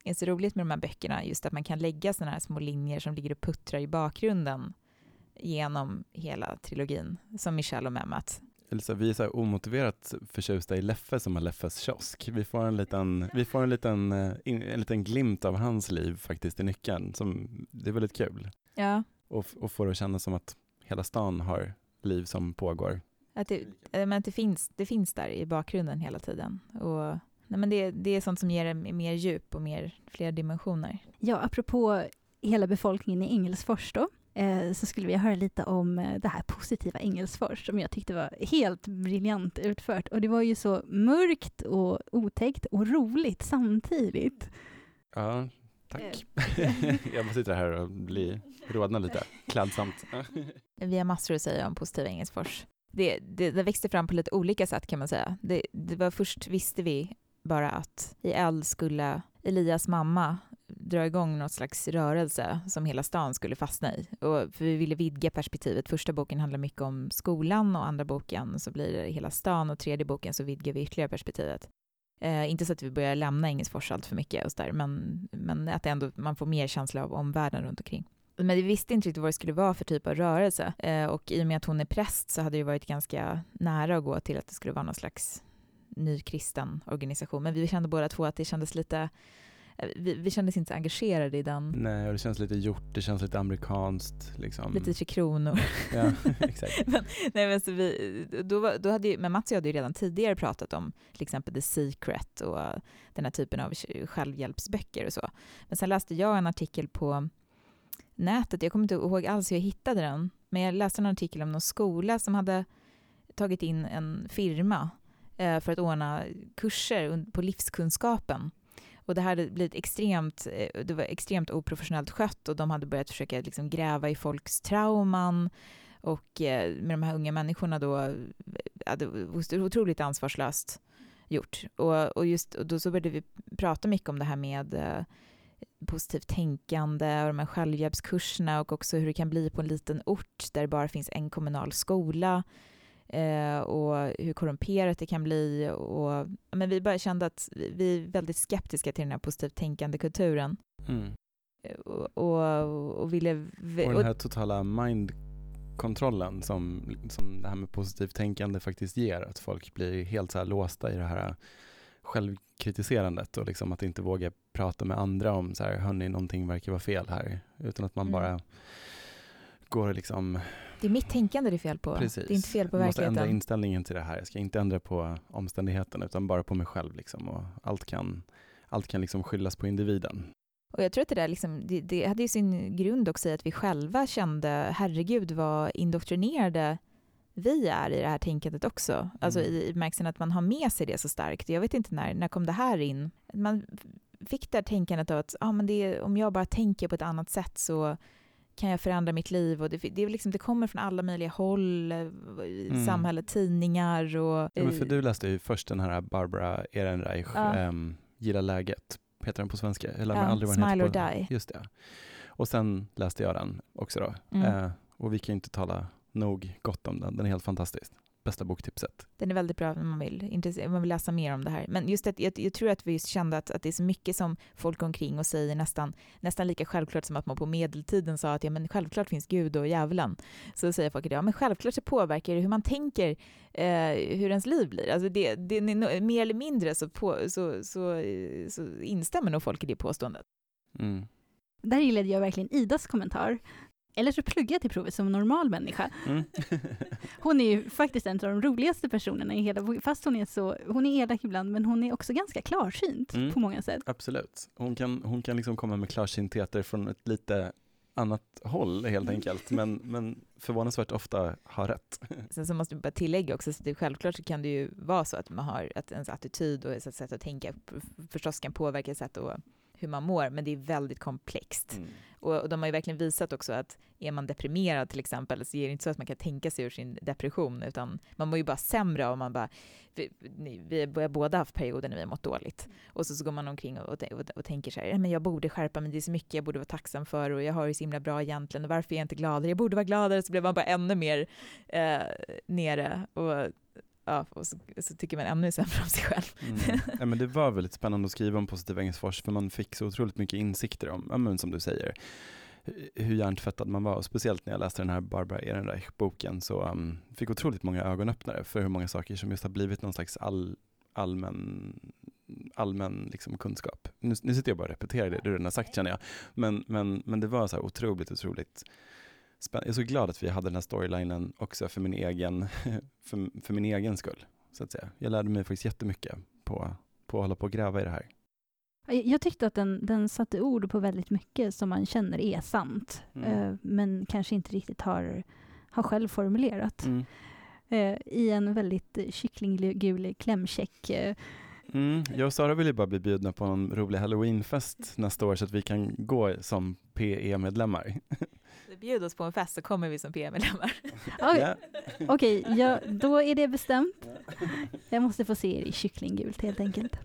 är så roligt med de här böckerna, just att man kan lägga sådana här små linjer som ligger och puttrar i bakgrunden genom hela trilogin, som Michelle och Mehmet. Eller så, vi är så här omotiverat förtjusta i Leffe som har Leffes kiosk. Vi får en liten, vi får en liten, eh, en liten glimt av hans liv faktiskt i nyckeln. Som, det är väldigt kul. Ja, Och, och får det att kännas som att hela stan har liv som pågår. att det, eh, men att det, finns, det finns där i bakgrunden hela tiden. Och, nej, men det, det är sånt som ger det mer djup och mer, fler dimensioner. Ja, apropå hela befolkningen i Engelsfors då, så skulle vi höra lite om eh, det här positiva Engelsfors som jag tyckte var helt briljant utfört. Och det var ju så mörkt och otäckt och roligt samtidigt. Ja, tack. jag bara sitter här och blir rodnar lite. Klädsamt. Vi har massor att säga om positiva Engelsfors. Det, det, det växte fram på lite olika sätt kan man säga. Det, det var först visste vi bara att i eld skulle Elias mamma dra igång något slags rörelse som hela stan skulle fastna i. Och för vi ville vidga perspektivet. Första boken handlar mycket om skolan och andra boken så blir det hela stan och tredje boken så vidgar vi ytterligare perspektivet. Eh, inte så att vi börjar lämna Engelsfors allt för mycket och så där, men, men att ändå man får mer känsla av omvärlden runt omkring. Men vi visste inte riktigt vad det skulle vara för typ av rörelse. Eh, och i och med att hon är präst så hade det varit ganska nära att gå till att det skulle vara någon slags nykristen organisation. Men vi kände båda två att det kändes lite, vi, vi kändes inte så engagerade i den. Nej, och det känns lite gjort, det känns lite amerikanskt. Liksom. Lite Tre Kronor. Ja, exakt. men, nej, men, så vi, då, då hade ju, men Mats och jag hade ju redan tidigare pratat om till exempel The Secret och den här typen av självhjälpsböcker och så. Men sen läste jag en artikel på nätet, jag kommer inte ihåg alls hur jag hittade den, men jag läste en artikel om någon skola som hade tagit in en firma eh, för att ordna kurser på livskunskapen. Och det här hade blivit extremt, eh, det var extremt oprofessionellt skött och de hade börjat försöka liksom gräva i folks trauman och eh, med de här unga människorna då, eh, ja, det var otroligt ansvarslöst gjort. Och, och just och då så började vi prata mycket om det här med positivt tänkande och de här självhjälpskurserna och också hur det kan bli på en liten ort där det bara finns en kommunal skola eh, och hur korrumperat det kan bli. Och, men vi bara kände att vi- vi är väldigt skeptiska till den här positivt tänkande kulturen Mm. Eh, och, och, och ville... Och den här totala mindkontrollen som, som det här med positivt tänkande faktiskt ger. Att folk blir helt så här låsta i det här självkritiserandet och liksom att inte våga prata med andra om så här, hörni, någonting verkar vara fel här. Utan att man Mm. bara går och liksom, Det är mitt tänkande det är fel på. precis. Det är inte fel på Jag måste ändra verkligheten. inställningen till det här. Jag ska inte ändra på omständigheterna utan bara på mig själv liksom. Och allt kan, allt kan liksom skyllas på individen. Och jag tror att det där liksom, det, det hade ju sin grund också i att vi själva kände, herregud vad indoktrinerade vi är i det här tänkandet också. Alltså Mm. i, i bemärkelsen att man har med sig det så starkt. Jag vet inte när, när kom det här in? Man fick det här tänkandet av att ah, men det, om jag bara tänker på ett annat sätt så kan jag förändra mitt liv. Och det, det, liksom, det kommer från alla möjliga håll, eh, i samhället, tidningar och... Mm. Ja, men för du läste ju först den här Barbara Ehrenreich, Ja. ehm, Gilla läget, heter den på svenska? Mig Ja, aldrig Smile heter or på. Die. Just det. Och sen läste jag den också då. Mm. Eh, och vi kan ju inte tala nog gott om den. Den är helt fantastisk. Bästa boktipset. Den är väldigt bra om man vill, man vill läsa mer om det här. Men just att jag, jag tror att vi just kände att, att det är så mycket som folk går omkring och säger nästan, nästan lika självklart som att man på medeltiden sa att ja, men självklart finns Gud och djävulen. Så säger folk att ja, men självklart så påverkar det hur man tänker eh, hur ens liv blir. Alltså det, det, mer eller mindre så, på, så, så, så instämmer nog folk i det påståendet. Mm. Där gillade jag verkligen Idas kommentar. Eller så pluggar jag till provet som normal människa. Mm. Hon är ju faktiskt en av de roligaste personerna i hela Fast hon är så, hon är elak ibland, men hon är också ganska klarsynt Mm. på många sätt. Absolut. Hon kan, hon kan liksom komma med klarsyntheter från ett lite annat håll helt Mm. enkelt, men, men förvånansvärt ofta har rätt. Sen så måste vi bara tillägga också, så det, självklart så kan det ju vara så att man har att ens attityd och ett sätt att tänka förstås kan påverka sätt och hur man mår, men det är väldigt komplext. Mm. Och, och de har ju verkligen visat också att är man deprimerad till exempel så är det inte så att man kan tänka sig ur sin depression utan man mår ju bara sämre om man bara, vi, har båda haft perioder när vi har mått dåligt och så, så går man omkring och, och, och, och tänker så här, "Ja, men jag borde skärpa mig, det är så mycket jag borde vara tacksam för och jag har det så himla bra egentligen och varför är jag inte gladare, jag borde vara gladare, så blir man bara ännu mer eh, nere och Ja, och så, så tycker man ännu sämre om sig själv. Mm. Ja, men det var väldigt spännande att skriva om positiv Engelsfors för man fick så otroligt mycket insikter om, ja, men som du säger, hu- hur hjärntvättad man var. Och speciellt när jag läste den här Barbara Ehrenreich-boken så um, fick otroligt många ögonöppnare för hur många saker som just har blivit någon slags all, allmän, allmän liksom kunskap. Nu, nu sitter jag bara och repeterar det du redan har sagt känner jag. Men, men, men det var så här otroligt, otroligt. Jag är så glad att vi hade den här storylinen också för min egen, för, för min egen skull. Så att säga. Jag lärde mig faktiskt jättemycket på, på att hålla på och gräva i det här. Jag tyckte att den, den satte ord på väldigt mycket som man känner är sant, Mm. eh, men kanske inte riktigt har, har själv formulerat. Mm. Eh, I en väldigt kycklinggul klämkäck eh, Mm. Jag och Sara vill ju bara bli bjudna på en rolig halloweenfest nästa år så att vi kan gå som PE-medlemmar. Bjud oss på en fest så kommer vi som PM-medlemmar. Oj, Ja. Okej, ja, då är det bestämt. Jag måste få se er i kycklinggult helt enkelt.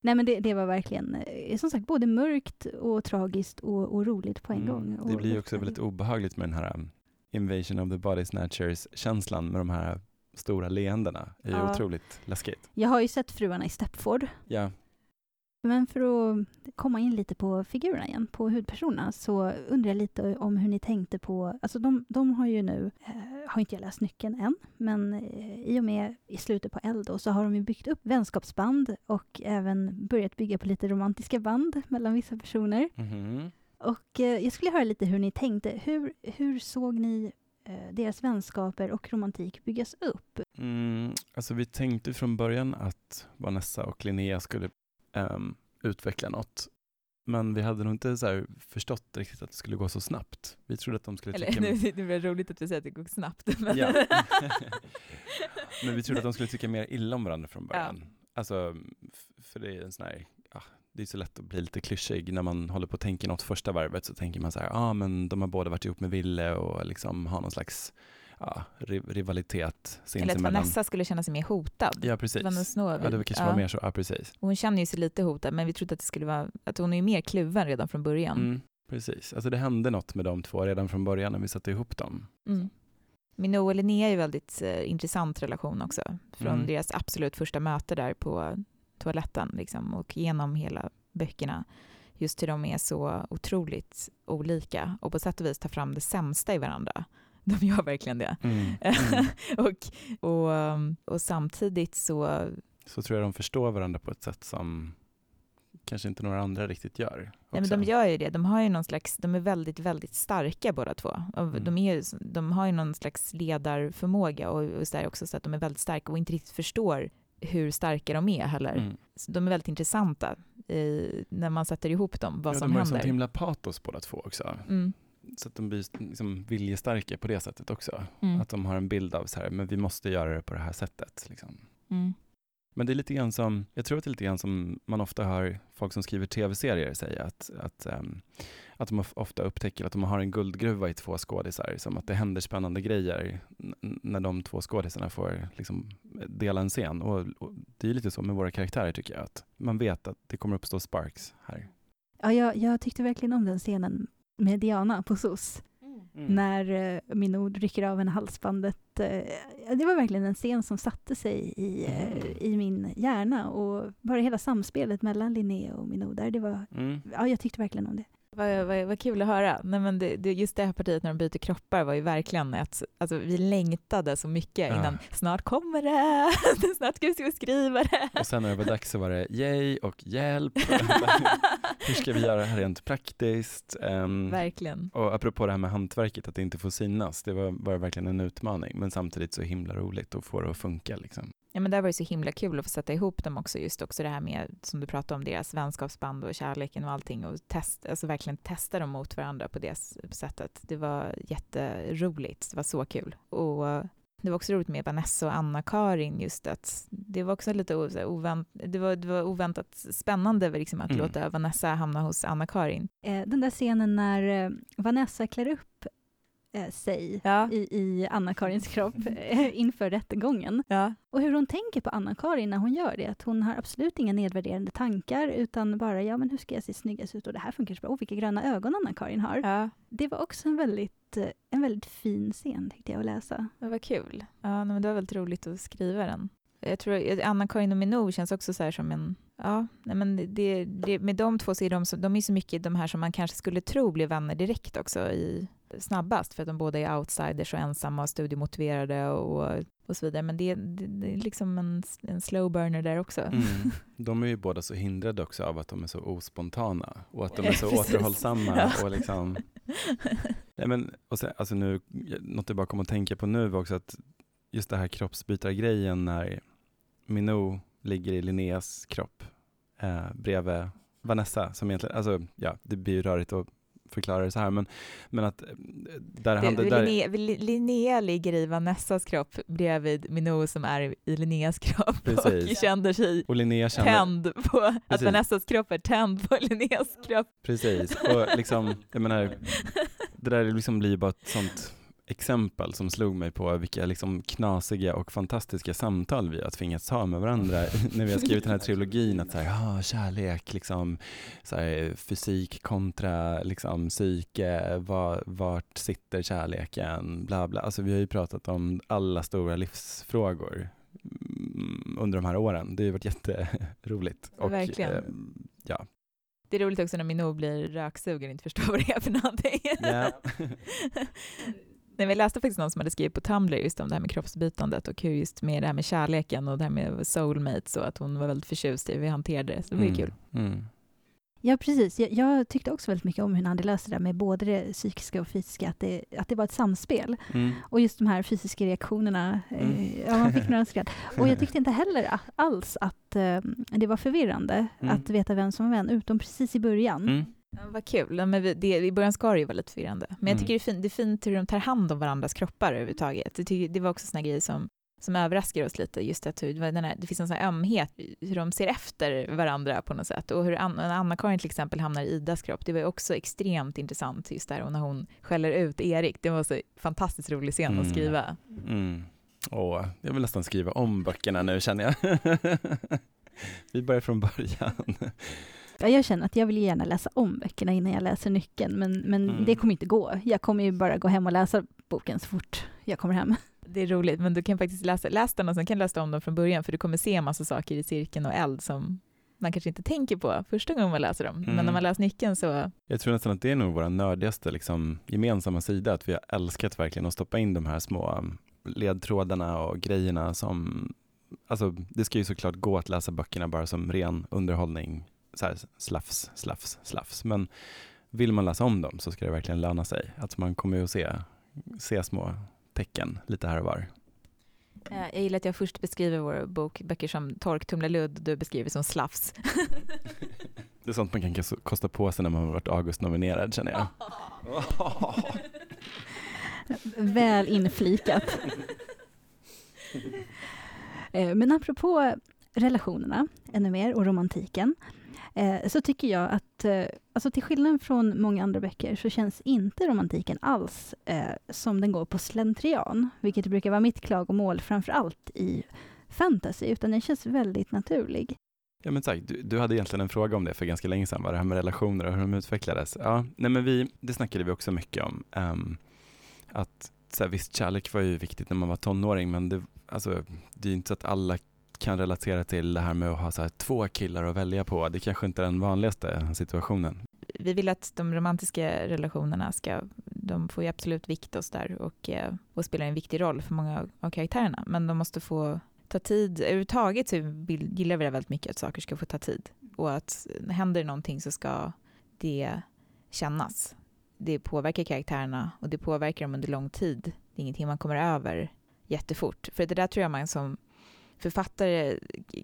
Nej men det, det var verkligen, eh, som sagt, både mörkt och tragiskt och, och roligt på en Mm. gång. Det blir ju också väldigt obehagligt med den här um, invasion of the body snatchers-känslan med de här stora leendena. Det är ju Ja. otroligt läskigt. Jag har ju sett Fruarna i Stepford, Ja. Men för att komma in lite på figurerna igen, på huvudpersonerna, så undrar jag lite om hur ni tänkte på, alltså de, de har ju nu, eh, har inte jag läst nyckeln än, men eh, i och med i slutet på Eld då, så har de ju byggt upp vänskapsband och även börjat bygga på lite romantiska band mellan vissa personer. Mhm. Och eh, jag skulle höra lite hur ni tänkte. Hur, hur såg ni eh, deras vänskaper och romantik byggas upp? Mm, alltså vi tänkte från början att Vanessa och Linnea skulle ehm, utveckla något. Men vi hade nog inte så förstått riktigt att det skulle gå så snabbt. Vi trodde att de skulle Eller tycka... nu, det blir roligt att du säger att det går snabbt. Men, Ja. Men vi trodde att de skulle tycka mer illa om varandra från början. Alltså, f- för det är en sån här, ja, det är så lätt att bli lite klyschig när man håller på att tänka något första varvet så tänker man så här, ja ah, men de har båda varit ihop med Ville och liksom har någon slags ja, ri- rivalitet Eller att. Vanessa skulle känna sig mer hotad. Ja precis. Vanessa. Ja, det kanske Ja. var mer så, ja precis. Och Hon känner ju sig lite hotad, men vi trodde att det skulle vara, att hon är mer kluven redan från början. Mm, precis, alltså det hände något med de två redan från början när vi satte ihop dem. Mm. Min och Linnea är ju väldigt eh, intressant relation också. Från Mm. deras absolut första möte där på toaletten liksom, och genom hela böckerna. Just hur de är så otroligt olika och på sätt och vis tar fram det sämsta i varandra. De gör verkligen det. Mm. Mm. och, och, um, och samtidigt så, Så tror jag de förstår varandra på ett sätt som kanske inte några andra riktigt gör. nej, men de gör ju det. De har ju någon slags, de är väldigt, väldigt starka båda två. Mm. De, är, de har ju någon slags ledarförmåga och, och så också så att de är väldigt starka och inte riktigt förstår hur starka de är heller. Mm. De är väldigt intressanta i, när man sätter ihop dem, vad ja, som de har ju händer. sånt himla patos båda två också. Mm. Så att de blir liksom viljestarka på det sättet också. Mm. Att de har en bild av så här, men vi måste göra det på det här sättet. Liksom. Mm. Men det är lite grann som, jag tror att det är lite grann som man ofta hör folk som skriver tv-serier säga att, att, ehm, att de of- ofta upptäcker att de har en guldgruva i två skådisar, som att det händer spännande grejer när de två skådisarna får liksom dela en scen. Och, och det är lite så med våra karaktärer tycker jag, att man vet att det kommer uppstå sparks här. Ja, jag, jag tyckte verkligen om den scenen med Diana på SOS. Mm. när eh, min ord rycker av henne halsbandet. Eh, det var verkligen en scen som satte sig i, eh, i min hjärna och bara hela samspelet mellan Linnea och min ord där, det var, Mm. ja jag tyckte verkligen om det. Vad, vad, vad kul att höra. Nej, men det, det, just det här partiet när de byter kroppar var ju verkligen ett... Alltså, vi längtade så mycket Ja. innan snart kommer det, snart ska vi skriva det. Och sen när det var dags så var det yay och hjälp. Hur ska vi göra det här rent praktiskt? Ehm, Verkligen. och apropå det här med hantverket, att det inte får synas, det var, var verkligen en utmaning, men samtidigt så himla roligt att få det att funka. Liksom. Ja, men där var det så himla kul att få sätta ihop dem också, just också det här med, som du pratade om, deras vänskapsband och kärleken och allting och test, alltså verkligen testa dem mot varandra på det sättet. Det var jätteroligt, det var så kul. Och det var också roligt med Vanessa och Anna-Karin, just att det var också lite ovänt, det var, det var oväntat spännande liksom, att Mm. låta Vanessa hamna hos Anna-Karin. Eh, den där scenen när eh, Vanessa klär upp eh, sig Ja. i, i Anna-Karins kropp eh, inför rättegången. Ja. Och hur hon tänker på Anna-Karin när hon gör det. Att hon har absolut inga nedvärderande tankar utan bara, ja men hur ska jag se snyggast ut och det här funkar så bra. Oh, vilka gröna ögon Anna-Karin har. ja, Det var också en väldigt, eh, en väldigt fin scen tyckte jag att läsa. det var kul. Ja, men det var väldigt roligt att skriva den. Jag tror att Anna-Karin och Minou känns också så här som en... Ja, nej men det, det, med de två så är de, så, de är så mycket de här som man kanske skulle tro blir vänner direkt också i, snabbast för att de båda är outsiders och ensamma och studiemotiverade och, och så vidare. Men det, det, det är liksom en, en slow burner där också. Mm. De är ju båda så hindrade också av att de är så ospontana och att de är så återhållsamma. Ja. Och liksom, nej men, och sen, alltså nu, något jag bara kom att tänka på nu var också att just det här kroppsbytargrejen när Minou ligger i Linneas kropp eh, bredvid Vanessa, som egentligen, alltså ja, det blir ju rörigt att förklara det så här, men, men att eh, där han, Det, där, Linnea, Linnea ligger i Vanessas kropp bredvid Minou som är i Linneas kropp Precis. och känner sig och Linnea känner, tänd på att Precis. Vanessas kropp är tänd på Linneas kropp. precis, och liksom, jag menar, det där liksom blir bara ett sånt exempel som slog mig på vilka liksom knasiga och fantastiska samtal vi har tvingats ha med varandra när vi har skrivit den här trilogin. Att så här, ah, kärlek, liksom, så här, fysik kontra liksom, psyke, var, vart sitter kärleken, bla bla. Alltså, vi har ju pratat om alla stora livsfrågor mm, under de här åren. Det har ju varit jätteroligt. Och, Verkligen. eh, ja. Det är roligt också när Minou blir röksugen och inte förstår vad det är för någonting. Ja. Nej, men jag läste faktiskt någon som hade skrivit på Tumblr just om det här med kroppsbytandet och hur just med det här med kärleken och det här med soulmates och att hon var väldigt förtjust i hur vi hanterade det. Så det var ju kul. Mm. Ja, precis. Jag, jag tyckte också väldigt mycket om hur Nandy löste det där med både det psykiska och fysiska, att det, att det var ett samspel. Mm. Och just de här fysiska reaktionerna, Mm. eh, ja, man fick några skratt. Och jag tyckte inte heller alls att eh, det var förvirrande Mm. att veta vem som var vem, utom precis i början. Vad kul. Men vi, det, I början ska det ju vara lite förvirrande. Men jag Mm. tycker det är, fint, det är fint hur de tar hand om varandras kroppar överhuvudtaget. Det, tycker, det var också såna grejer som, som överraskar oss lite. Just att hur, den här, det finns en sån här ömhet, hur de ser efter varandra på något sätt. Och hur Ann- Anna-Karin till exempel hamnar i Idas kropp. Det var ju också extremt intressant just där. Och när hon skäller ut Erik. Det var så fantastiskt rolig scen Mm. att skriva. Mm. Åh, jag vill nästan skriva om böckerna nu känner jag. Vi börjar från början. Ja, jag känner att jag vill gärna läsa om böckerna innan jag läser nyckeln, men, men Mm. det kommer inte gå. Jag kommer ju bara gå hem och läsa boken så fort jag kommer hem. Det är roligt, men du kan faktiskt läsa läs den och sen kan du läsa om dem från början. För du kommer se en massa saker i cirkeln och eld som man kanske inte tänker på första gången man läser dem. Mm. Men när man läser nyckeln så Jag tror nästan att det är nog vår nördigaste liksom, gemensamma sida, att vi har älskat verkligen att stoppa in de här små um, ledtrådarna och grejerna som, alltså det ska ju såklart gå att läsa böckerna bara som ren underhållning, så här slafs, slafs, slafs, men vill man läsa om dem så ska det verkligen löna sig, att man kommer ju att se, se små tecken lite här och var. Eh, Jag gillar att jag först beskriver vår bok, böcker som Tork, Tumla, Ludd, du beskriver som slafs. Det är sånt man kan kosta på sig när man har varit August-nominerad känner jag. Väl inflikat. Eh, Men apropå relationerna ännu mer och romantiken eh, så tycker jag att, eh, alltså till skillnad från många andra böcker så känns inte romantiken alls eh, som den går på slentrian, vilket brukar vara mitt klagomål framför allt i fantasy, utan den känns väldigt naturlig. Ja men tack. du, du hade egentligen en fråga om det för ganska länge sedan, vad det här med relationer och hur de utvecklades. Ja, nej men vi, det snackade vi också mycket om. Um, att så här, visst, kärlek var ju viktigt när man var tonåring, men det, alltså, det är ju inte så att alla kan relatera till det här med att ha så här, två killar att välja på. Det kanske inte är den vanligaste situationen. Vi vill att de romantiska relationerna ska, de får ju absolut viktas där och, eh, och spelar en viktig roll för många av karaktärerna, men de måste få ta tid. Överhuvudtaget så gillar vi det väldigt mycket att saker ska få ta tid och att eh, händer någonting så ska det kännas. Det påverkar karaktärerna och det påverkar dem under lång tid. Det är ingenting man kommer över jättefort. För det där tror jag man som författare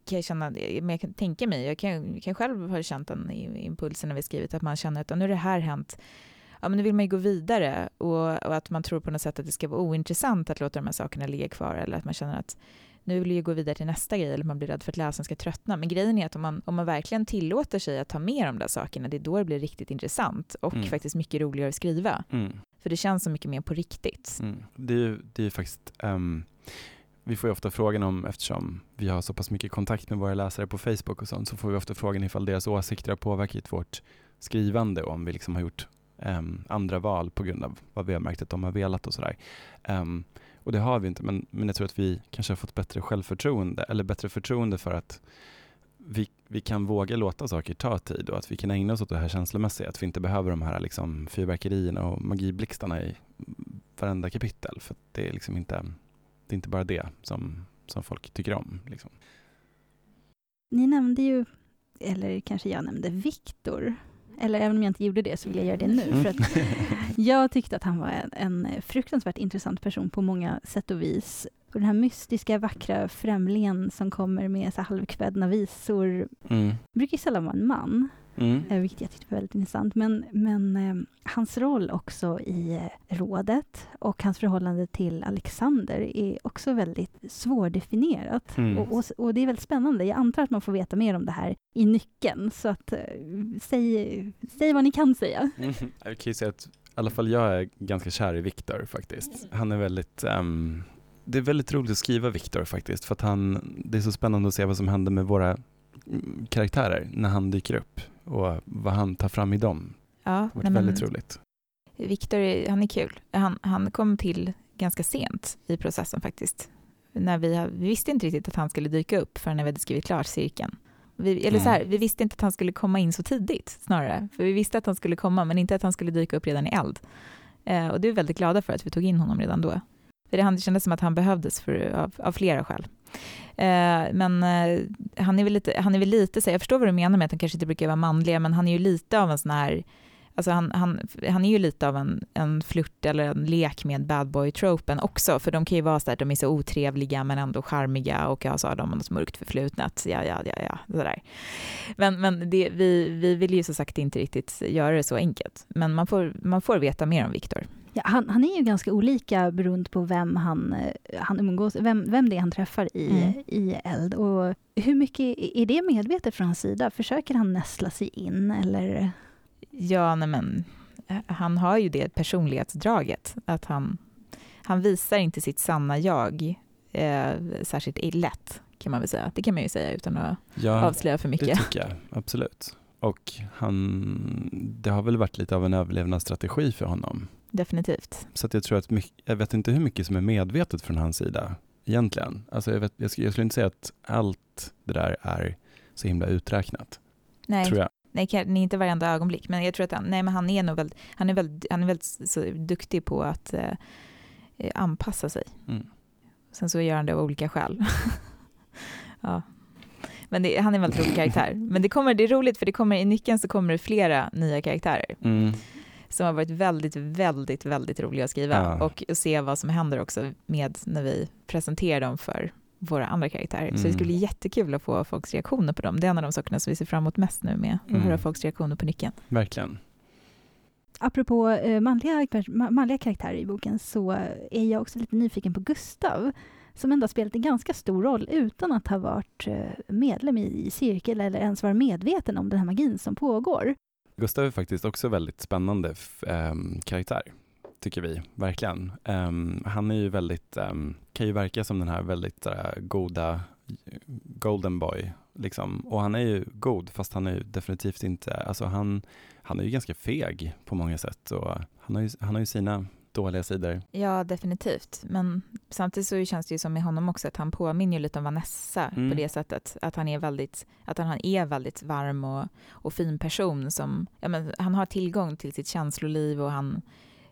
kan jag känna, men jag kan tänka mig, jag kan, kan själv ha känt den impulsen när vi skrivit, att man känner att nu är det här hänt, ja men nu vill man ju gå vidare och, och, att man tror på något sätt att det ska vara ointressant att låta de här sakerna ligga kvar eller att man känner att nu vill jag gå vidare till nästa grej eller man blir rädd för att läsaren ska tröttna. Men grejen är att om man, om man verkligen tillåter sig att ta med de där sakerna, det är då det blir riktigt intressant och mm. faktiskt mycket roligare att skriva. Mm. För det känns så mycket mer på riktigt. Mm. Det, är, det är faktiskt um vi får ju ofta frågan om, eftersom vi har så pass mycket kontakt med våra läsare på Facebook och sånt, så får vi ofta frågan ifall deras åsikter har påverkat vårt skrivande, och om vi liksom har gjort um, andra val på grund av vad vi har märkt att de har velat och sådär. Um, och det har vi inte, men, men jag tror att vi kanske har fått bättre självförtroende, eller bättre förtroende för att vi, vi kan våga låta saker ta tid och att vi kan ägna oss åt det här känslomässiga, att vi inte behöver de här liksom fyrverkerierna och magiblixtarna i varenda kapitel, för det är liksom inte det är inte bara det som, som folk tycker om. Liksom. Ni nämnde ju, eller kanske jag nämnde, Viktor. Eller även om jag inte gjorde det så vill jag göra det nu. Mm. För att jag tyckte att han var en, en fruktansvärt intressant person på många sätt och vis. Och den här mystiska, vackra främlingen som kommer med så halvkvädna visor. Mm. brukar sällan vara en man. Mm. Eh, vilket jag tyckte var väldigt intressant. Men, men eh, hans roll också i eh, rådet och hans förhållande till Alexander är också väldigt svårdefinierat. Mm. Och, och, och, det är väldigt spännande. Jag antar att man får veta mer om det här i nyckeln. Så att, eh, säg, säg vad ni kan säga. Mm. Jag kan ju säga att i alla fall jag är ganska kär i Viktor faktiskt. Han är väldigt um, det är väldigt roligt att skriva Viktor faktiskt, för att han, det är så spännande att se vad som händer med våra mm, karaktärer när han dyker upp och vad han tar fram i dem. Ja, det har varit väldigt roligt. Viktor, han är kul. Han, han kom till ganska sent i processen faktiskt. När vi, vi visste inte riktigt att han skulle dyka upp förrän när vi hade skrivit klart cirkeln. Vi, eller så här, vi visste inte att han skulle komma in så tidigt snarare. För vi visste att han skulle komma, men inte att han skulle dyka upp redan i eld. Eh, och det är vi väldigt glada för att vi tog in honom redan då. För det kändes som att han behövdes för, av, av flera skäl. Eh, men eh, han är väl lite, han är väl lite så jag förstår vad du menar med att han kanske inte brukar vara manlig, men han är ju lite av en sån här Alltså han, han, han är ju lite av en, en flört eller en lek med bad boy-tropen också, för de kan ju vara så att de är så otrevliga men ändå charmiga och ja, så har de något mörkt förflutet, ja, ja, ja, ja, sådär. Men, men det, vi, vi vill ju som sagt inte riktigt göra det så enkelt, men man får, man får veta mer om Viktor. Ja, han, han, är ju ganska olika beroende på vem han, eh, han umgås vem, vem det är han träffar i, mm. i eld. Och hur mycket är det medvetet från hans sida? Försöker han nästla sig in eller? Ja, nej men eh, han har ju det personlighetsdraget, att han, han visar inte sitt sanna jag eh, särskilt lätt, kan man väl säga. Det kan man ju säga utan att ja, avslöja för mycket. det tycker jag absolut. Och han, det har väl varit lite av en överlevnadsstrategi för honom definitivt. Så att jag tror att, jag vet inte hur mycket som är medvetet från hans sida egentligen. Alltså jag, vet, jag, skulle, jag skulle inte säga att allt det där är så himla uträknat. Nej. Tror jag. Nej, inte varenda ögonblick, men jag tror att han, nej, men han är nog väldigt, han är väldigt, han är väldigt så duktig på att eh, anpassa sig. Mm. Sen så gör han det av olika skäl. ja. Men det, han är en väldigt rolig karaktär. Men det, kommer, det är roligt för det kommer, i nyckeln så kommer det flera nya karaktärer. Mm som har varit väldigt, väldigt, väldigt roliga att skriva ja. och att se vad som händer också med när vi presenterar dem för våra andra karaktärer. Mm. Så det skulle bli jättekul att få folks reaktioner på dem. Det är en av de sakerna som vi ser fram emot mest nu med, att mm. höra folks reaktioner på nyckeln. Verkligen. Apropå eh, manliga, manliga karaktärer i boken så är jag också lite nyfiken på Gustav som ändå har spelat en ganska stor roll utan att ha varit eh, medlem i cirkel eller ens vara medveten om den här magin som pågår. Gustav är faktiskt också väldigt spännande um, karaktär, tycker vi, verkligen. Um, han är ju väldigt, um, kan ju verka som den här väldigt uh, goda golden boy, liksom. Och han är ju god, fast han är ju definitivt inte, alltså han, han är ju ganska feg på många sätt och han har ju, han har ju sina dåliga sidor. Ja, definitivt. Men samtidigt så känns det ju som med honom också att han påminner lite om Vanessa Mm. på det sättet. Att han är väldigt, att han är väldigt varm och, och fin person som, ja men han har tillgång till sitt känsloliv och han,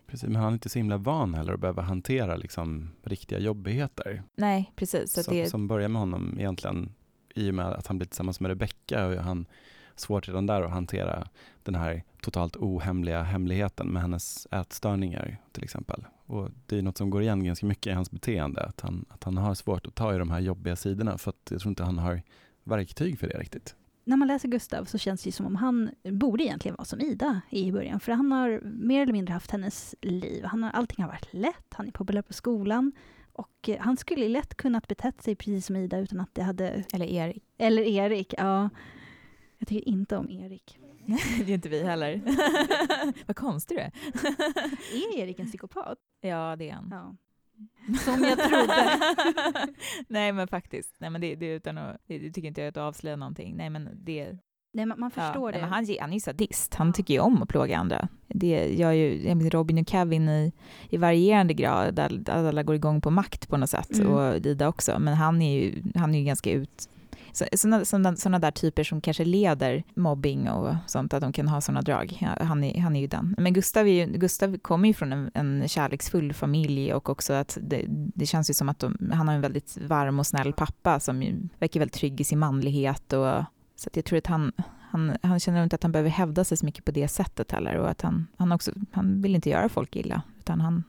Precis, men han är inte så himla van heller att behöva hantera liksom, riktiga jobbigheter. nej precis. Som, det, som börjar med honom egentligen i och med att han blir tillsammans med Rebecca och han svårt redan där att hantera den här totalt ohemliga hemligheten med hennes ätstörningar till exempel. Och det är något som går igen ganska mycket i hans beteende, att han, att han har svårt att ta i de här jobbiga sidorna för att jag tror inte han har verktyg för det riktigt. När man läser Gustav så känns det ju som om han borde egentligen vara som Ida i början. För han har mer eller mindre haft hennes liv. Han har, allting har varit lätt, han är populär på skolan. Och eh, han skulle lätt kunnat betett sig precis som Ida utan att det hade... eller Erik. Eller Erik, ja. Jag tycker inte om Erik. det är inte vi heller. Vad konstig du är. Är Erik en psykopat? ja, det är han. Ja. Som jag trodde. Nej men faktiskt, nej men det, det utan att, det, det tycker inte jag är att avslöja någonting. Nej men det, Nej, man, man förstår ja, det. nej, men han, han är ju sadist, han tycker ju om att plåga andra. Det gör ju jag menar, Robin och Kevin i, i varierande grad, där alla går igång på makt på något sätt, Mm. och Ida också. Men han är ju, han är ju ganska ut sådana Såna, såna, där typer som kanske leder mobbing och sånt, att de kan ha såna drag. Han är, han är ju den. Men Gustav, är ju, Gustav kommer ju från en, en kärleksfull familj och också att det, det känns ju som att de, han har en väldigt varm och snäll pappa som ju verkar väldigt trygg i sin manlighet. Och, så att jag tror att han, han, han känner inte att han behöver hävda sig så mycket på det sättet heller. Och att han, han, också, han vill inte göra folk illa, utan han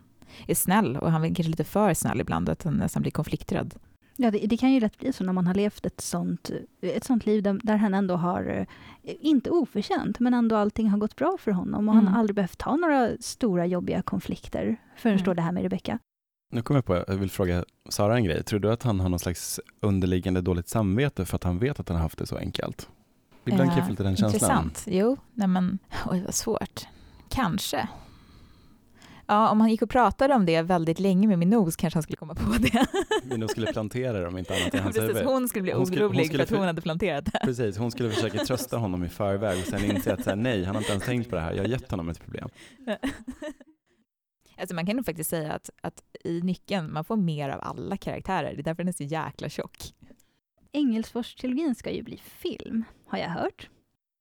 är snäll och han är kanske lite för snäll ibland, att han nästan blir konflikträdd. Ja, det, det kan ju lätt bli så när man har levt ett sånt, ett sånt liv där, där han ändå har, eh, inte oförtjänt, men ändå allting har gått bra för honom och han Mm. har aldrig behövt ta några stora jobbiga konflikter förrän Mm. då det här med Rebecca. Nu kommer jag på, jag vill fråga Sara en grej. Tror du att han har någon slags underliggande dåligt samvete för att han vet att han har haft det så enkelt? Ibland kan jag få lite den känslan. Intressant. Jo, nej men, oj vad svårt. Kanske. Ja, om han gick och pratade om det väldigt länge med min nos kanske han skulle komma på det. Men de skulle plantera det om inte annat i hans Precis, huvud. hon skulle bli Hon skulle- hon orolig skulle för att hon hade planterat det. Precis, hon skulle försöka trösta honom i förväg och sen inse att så här, nej, han har inte ens tänkt på det här. Jag har gett honom ett problem. Alltså man kan nog faktiskt säga att, att i nyckeln, man får mer av alla karaktärer. Det är därför den är så jäkla tjock. Engelsfors-trilogin ska ju bli film, har jag hört.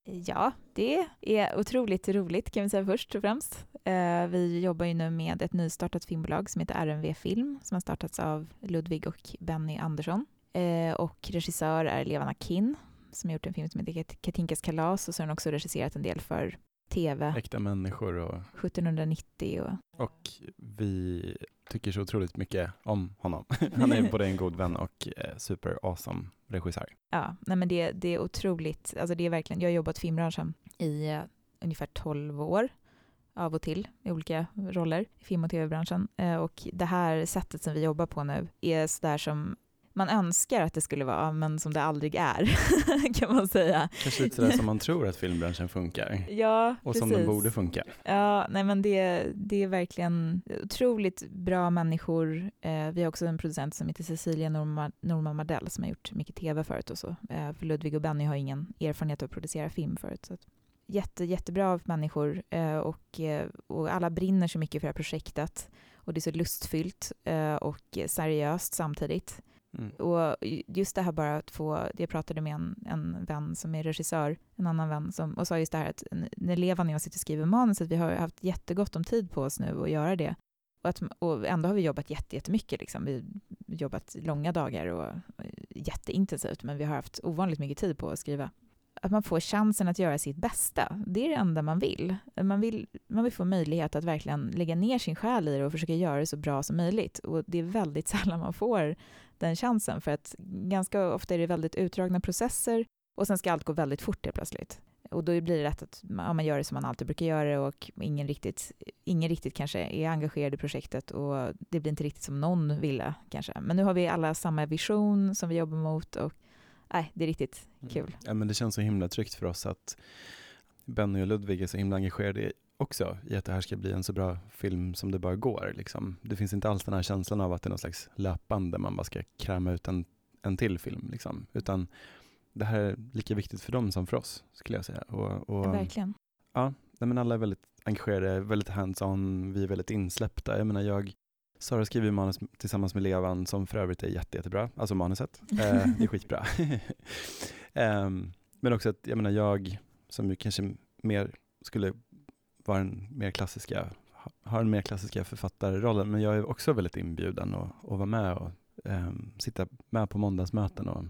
Ja, det är otroligt roligt kan vi säga först och främst. Eh, vi jobbar ju nu med ett nystartat filmbolag som heter RMV Film som har startats av Ludvig och Benny Andersson. Eh, och regissör är Levana Kin som har gjort en film som heter Kat- Katinkas kalas och så har hon också regisserat en del för tv Äkta människor och, 1790 och och vi tycker så otroligt mycket om honom. Han är både en god vän och eh, super awesome regissör. ja, nej men det, det är otroligt, alltså det är verkligen, jag har jobbat i filmbranschen i eh, ungefär 12 år av och till i olika roller i film och tv-branschen. Eh, och det här sättet som vi jobbar på nu är sådär som man önskar att det skulle vara, men som det aldrig är, kan man säga. Kanske lite sådär som man tror att filmbranschen funkar. Ja, Och precis. som den borde funka. Ja, nej men det, det är verkligen otroligt bra människor. Eh, vi har också en producent som heter Cecilia Norman, Norman Mardell som har gjort mycket tv förut och så. Eh, för Ludvig och Benny har ingen erfarenhet av att producera film förut. Så att, jätte, jättebra människor eh, och, och alla brinner så mycket för det här projektet. Och det är så lustfyllt och seriöst samtidigt. Mm. Och just det här bara att få, jag pratade med en, en vän som är regissör, en annan vän, som, och sa just det här att när Levan och jag sitter och skriver manuset, vi har haft jättegott om tid på oss nu att göra det. Och, att, och ändå har vi jobbat jättemycket. Liksom. Vi har jobbat långa dagar och och jätteintensivt, men vi har haft ovanligt mycket tid på att skriva. Att man får chansen att göra sitt bästa, det är det enda man vill. Man vill, man vill få möjlighet att verkligen lägga ner sin själ i det och försöka göra det så bra som möjligt. Och det är väldigt sällan man får den chansen, för att ganska ofta är det väldigt utdragna processer och sen ska allt gå väldigt fort helt plötsligt. Och då blir det lätt att man, ja, man gör det som man alltid brukar göra och ingen riktigt, ingen riktigt kanske är engagerad i projektet och det blir inte riktigt som någon ville kanske. Men nu har vi alla samma vision som vi jobbar mot och nej, det är riktigt kul. Ja, men det känns så himla tryggt för oss att Benny och Ludvig är så himla engagerade också i att det här ska bli en så bra film som det bara går. Liksom. Det finns inte alls den här känslan av att det är någon slags löpande, man bara ska kräma ut en, en till film. Liksom. Utan det här är lika viktigt för dem som för oss, skulle jag säga. Och, och, Ja, verkligen. Ja, men alla är väldigt engagerade, väldigt hands-on, vi är väldigt insläppta. Jag menar jag, Sara skriver manus tillsammans med Levan som för övrigt är jätte, jättebra, alltså manuset. Eh, det är skitbra. um, men också att jag menar jag som ju kanske mer skulle vara en mer klassiska, har en mer klassiska författarrollen, men jag är också väldigt inbjuden att, att vara med och um, sitta med på måndagsmöten och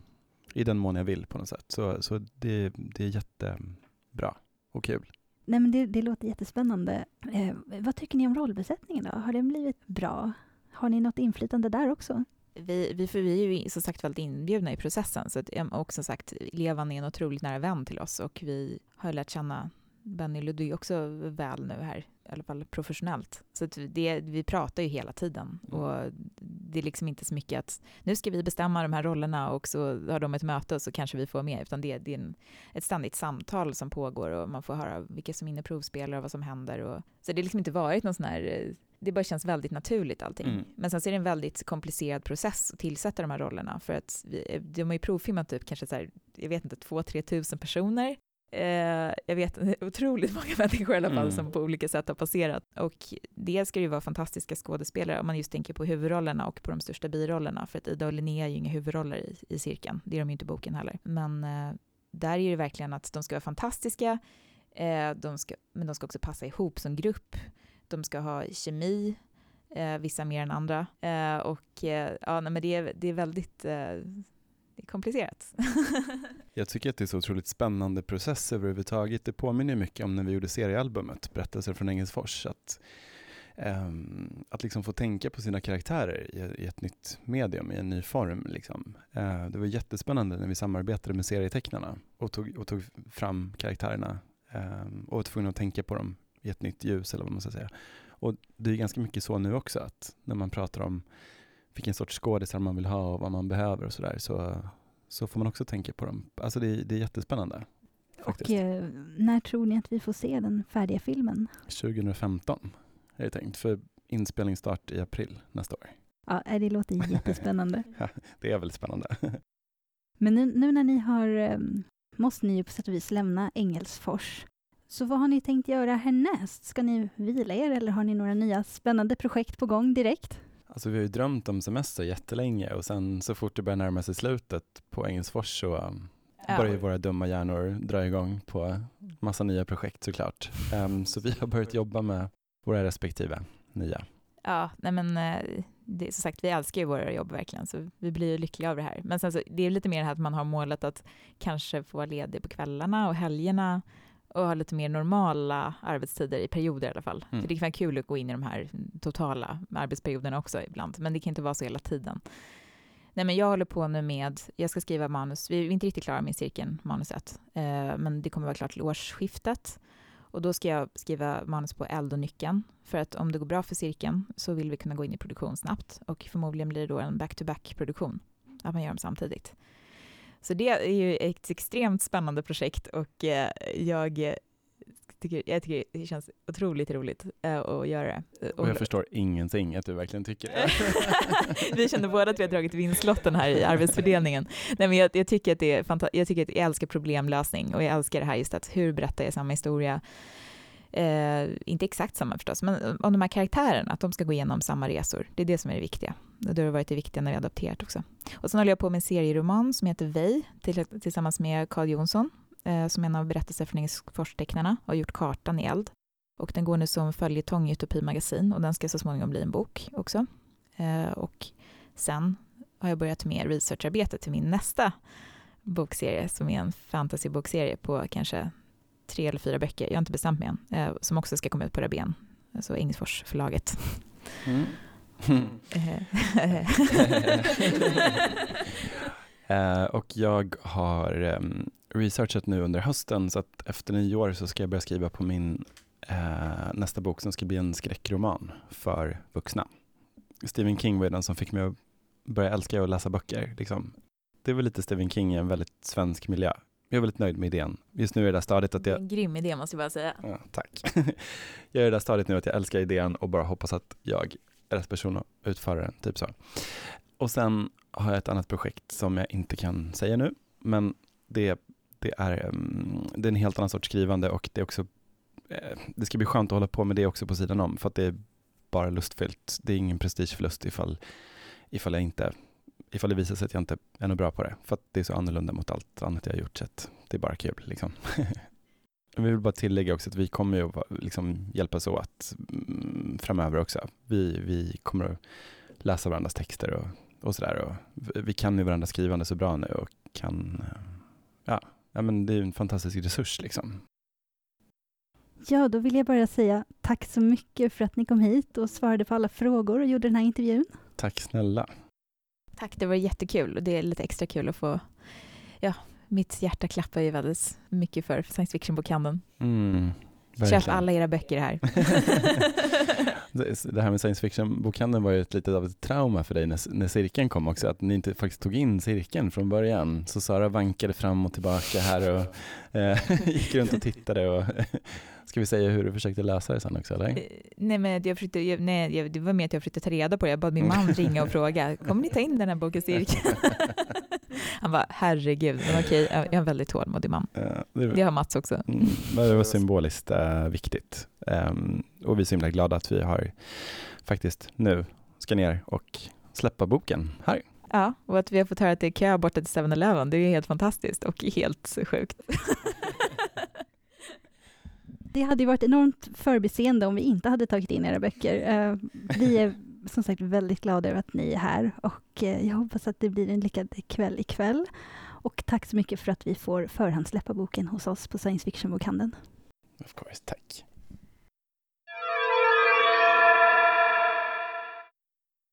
i den mån jag vill på något sätt. Så, så det, det är jättebra och kul. Nej, men det, det låter jättespännande. Eh, vad tycker ni om rollbesättningen då? Har den blivit bra? Har ni något inflytande där också? Vi, vi, för vi är ju som sagt väldigt inbjudna i processen. Så att, och som sagt, Levan är en otroligt nära vän till oss och vi har lärt känna Benny Ludvig också väl nu här, i alla fall professionellt. Så det, vi pratar ju hela tiden mm. och det är liksom inte så mycket att nu ska vi bestämma de här rollerna och så har de ett möte och så kanske vi får med, utan det, det är en, ett ständigt samtal som pågår och man får höra vilka som är inne provspelare och vad som händer. Och, så det har liksom inte varit någon sån här det bara känns väldigt naturligt allting. Mm. Men sen så är det en väldigt komplicerad process att tillsätta de här rollerna för att vi, de har ju provfilmat typ kanske så här, jag vet inte, två, tre tusen personer Eh, jag vet otroligt många människor i alla fall mm. som på olika sätt har passerat. Och det ska ju vara fantastiska skådespelare om man just tänker på huvudrollerna och på de största birollerna. För att Ida och Linnea är ju inga huvudroller i, i cirkeln. Det är de ju inte i boken heller. Men eh, där är det verkligen att de ska vara fantastiska. Eh, de ska, men de ska också passa ihop som grupp. De ska ha kemi. Eh, vissa mer än andra. Eh, och eh, ja, men det är, det är väldigt det är komplicerat. jag tycker att det är så otroligt spännande process överhuvudtaget. Det påminner mycket om när vi gjorde seriealbumet, Berättelser från Engelsfors. Att, um, att liksom få tänka på sina karaktärer i, i, ett nytt medium, i en ny form. Liksom. Uh, det var jättespännande när vi samarbetade med serietecknarna och tog, och tog fram karaktärerna um, och var tvungna att tänka på dem i ett nytt ljus, eller vad man ska säga. Och det är ganska mycket så nu också, att när man pratar om vilken sorts skådisar man vill ha och vad man behöver och sådär, så, så får man också tänka på dem. Alltså det, det är jättespännande. Faktiskt. Och eh, när tror ni att vi får se den färdiga filmen? 2015 är det tänkt, för inspelningsstart i april nästa år. Ja, det låter jättespännande. ja, det är väldigt spännande. Men nu, nu, när ni har, um, måste ni ju på sätt och vis lämna Engelsfors. Så vad har ni tänkt göra härnäst? Ska ni vila er eller har ni några nya spännande projekt på gång direkt? Alltså vi har ju drömt om semester jättelänge och sen så fort det börjar närma sig slutet på Engelsfors så um, ja. börjar våra dumma hjärnor dra igång på massa nya projekt såklart. Um, så vi har börjat jobba med våra respektive nya. Ja, nej men eh, det, som sagt, vi älskar ju våra jobb verkligen, så vi blir ju lyckliga av det här. Men sen så, det är lite mer det här att man har målet att kanske få vara ledig på kvällarna och helgerna och ha lite mer normala arbetstider i perioder i alla fall. Mm. För det kan vara kul att gå in i de här totala arbetsperioderna också ibland, men det kan inte vara så hela tiden. Nej, men jag håller på nu med, jag ska skriva manus, vi är inte riktigt klara med cirkeln, manuset, eh, men det kommer vara klart till årsskiftet. Och då ska jag skriva manus på Eld och nyckeln, för att om det går bra för cirkeln så vill vi kunna gå in i produktion snabbt och förmodligen blir det då en back-to-back-produktion, att man gör dem samtidigt. Så det är ju ett extremt spännande projekt och eh, jag tycker, jag tycker det känns otroligt roligt äh, att göra det. Och jag förstår ingenting att du verkligen tycker det. vi känner båda att vi har dragit vinstlotten här i arbetsfördelningen. Nej, men jag, jag, tycker att det är jag tycker att jag älskar problemlösning och jag älskar det här just att hur berättar jag samma historia Eh, inte exakt samma förstås, men eh, om de här karaktärerna, att de ska gå igenom samma resor. Det är det som är det viktiga. Det har varit det viktiga när vi adopterat också. Och sen håller jag på med en serieroman som heter Vej till, tillsammans med Carl Jonsson eh, som är en av berättelser från Engelsforstecknarna och har gjort Kartan i eld. Och den går nu som följetong i Utopi magasin och den ska så småningom bli en bok också. Eh, och sen har jag börjat med researcharbetet till min nästa bokserie som är en fantasybokserie på kanske tre eller fyra böcker, jag har inte bestämt mig än, eh, som också ska komma ut på Rabén, alltså Engelsfors förlaget. Mm. uh, och jag har um, researchat nu under hösten så att efter nyår så ska jag börja skriva på min uh, nästa bok som ska bli en skräckroman för vuxna. Stephen King var den som fick mig att börja älska att läsa böcker. Liksom. Det väl lite Stephen King i en väldigt svensk miljö. Jag är väldigt nöjd med idén. Just nu är det där stadiet att jag... En grym idé måste jag bara säga. Ja, tack. jag är i det där stadiet nu att jag älskar idén och bara hoppas att jag är rätt person att utföra den, typ så. Och sen har jag ett annat projekt som jag inte kan säga nu, men det, det, är, mm, det är en helt annan sorts skrivande och det är också eh, det ska bli skönt att hålla på med det också på sidan om för att det är bara lustfyllt. Det är ingen prestigeförlust ifall, ifall, jag inte, ifall det visar sig att jag inte är något bra på det. För att det är så annorlunda mot allt annat jag har gjort så att det är bara kul. Liksom. Vi vill bara tillägga också att vi kommer ju liksom hjälpas åt mm, framöver också. Vi, vi kommer att läsa varandras texter och, och sådär. Vi kan ju varandras skrivande så bra nu och kan, ja, ja men det är en fantastisk resurs liksom. Ja, då vill jag bara säga tack så mycket för att ni kom hit och svarade på alla frågor och gjorde den här intervjun. Tack snälla. Tack, det var jättekul och det är lite extra kul att få ja, mitt hjärta klappar ju väldigt mycket för science fiction-bokhandeln. Mm, Köp alla era böcker här. det här med science fiction-bokhandeln var ju ett litet av ett trauma för dig när, när cirkeln kom också, att ni inte faktiskt tog in cirkeln från början. Så Sara vankade fram och tillbaka här och eh, gick runt och tittade och Ska vi säga hur du försökte lösa det sen också? Eller? Eh, nej, men jag försökte, jag, nej, jag, det var mer att jag försökte ta reda på det. Jag bad min man ringa och fråga, kommer ni ta in den här boken cirkeln? Han bara, herregud, men okej, jag är en väldigt tålmodig man. Ja, det, det har Mats också. Mm, det var symboliskt uh, viktigt. Um, och vi är så himla glada att vi har faktiskt nu ska ner och släppa boken här. Ja, och att vi har fått höra att det är kö borta till 7-Eleven, det är helt fantastiskt och helt sjukt. det hade ju varit enormt förbiseende om vi inte hade tagit in era böcker. Uh, vi är som sagt väldigt glada över att ni är här och uh, jag hoppas att det blir en lyckad kväll ikväll. Och tack så mycket för att vi får förhandssläppa boken hos oss på Science Fiction-bokhandeln. Of course, tack.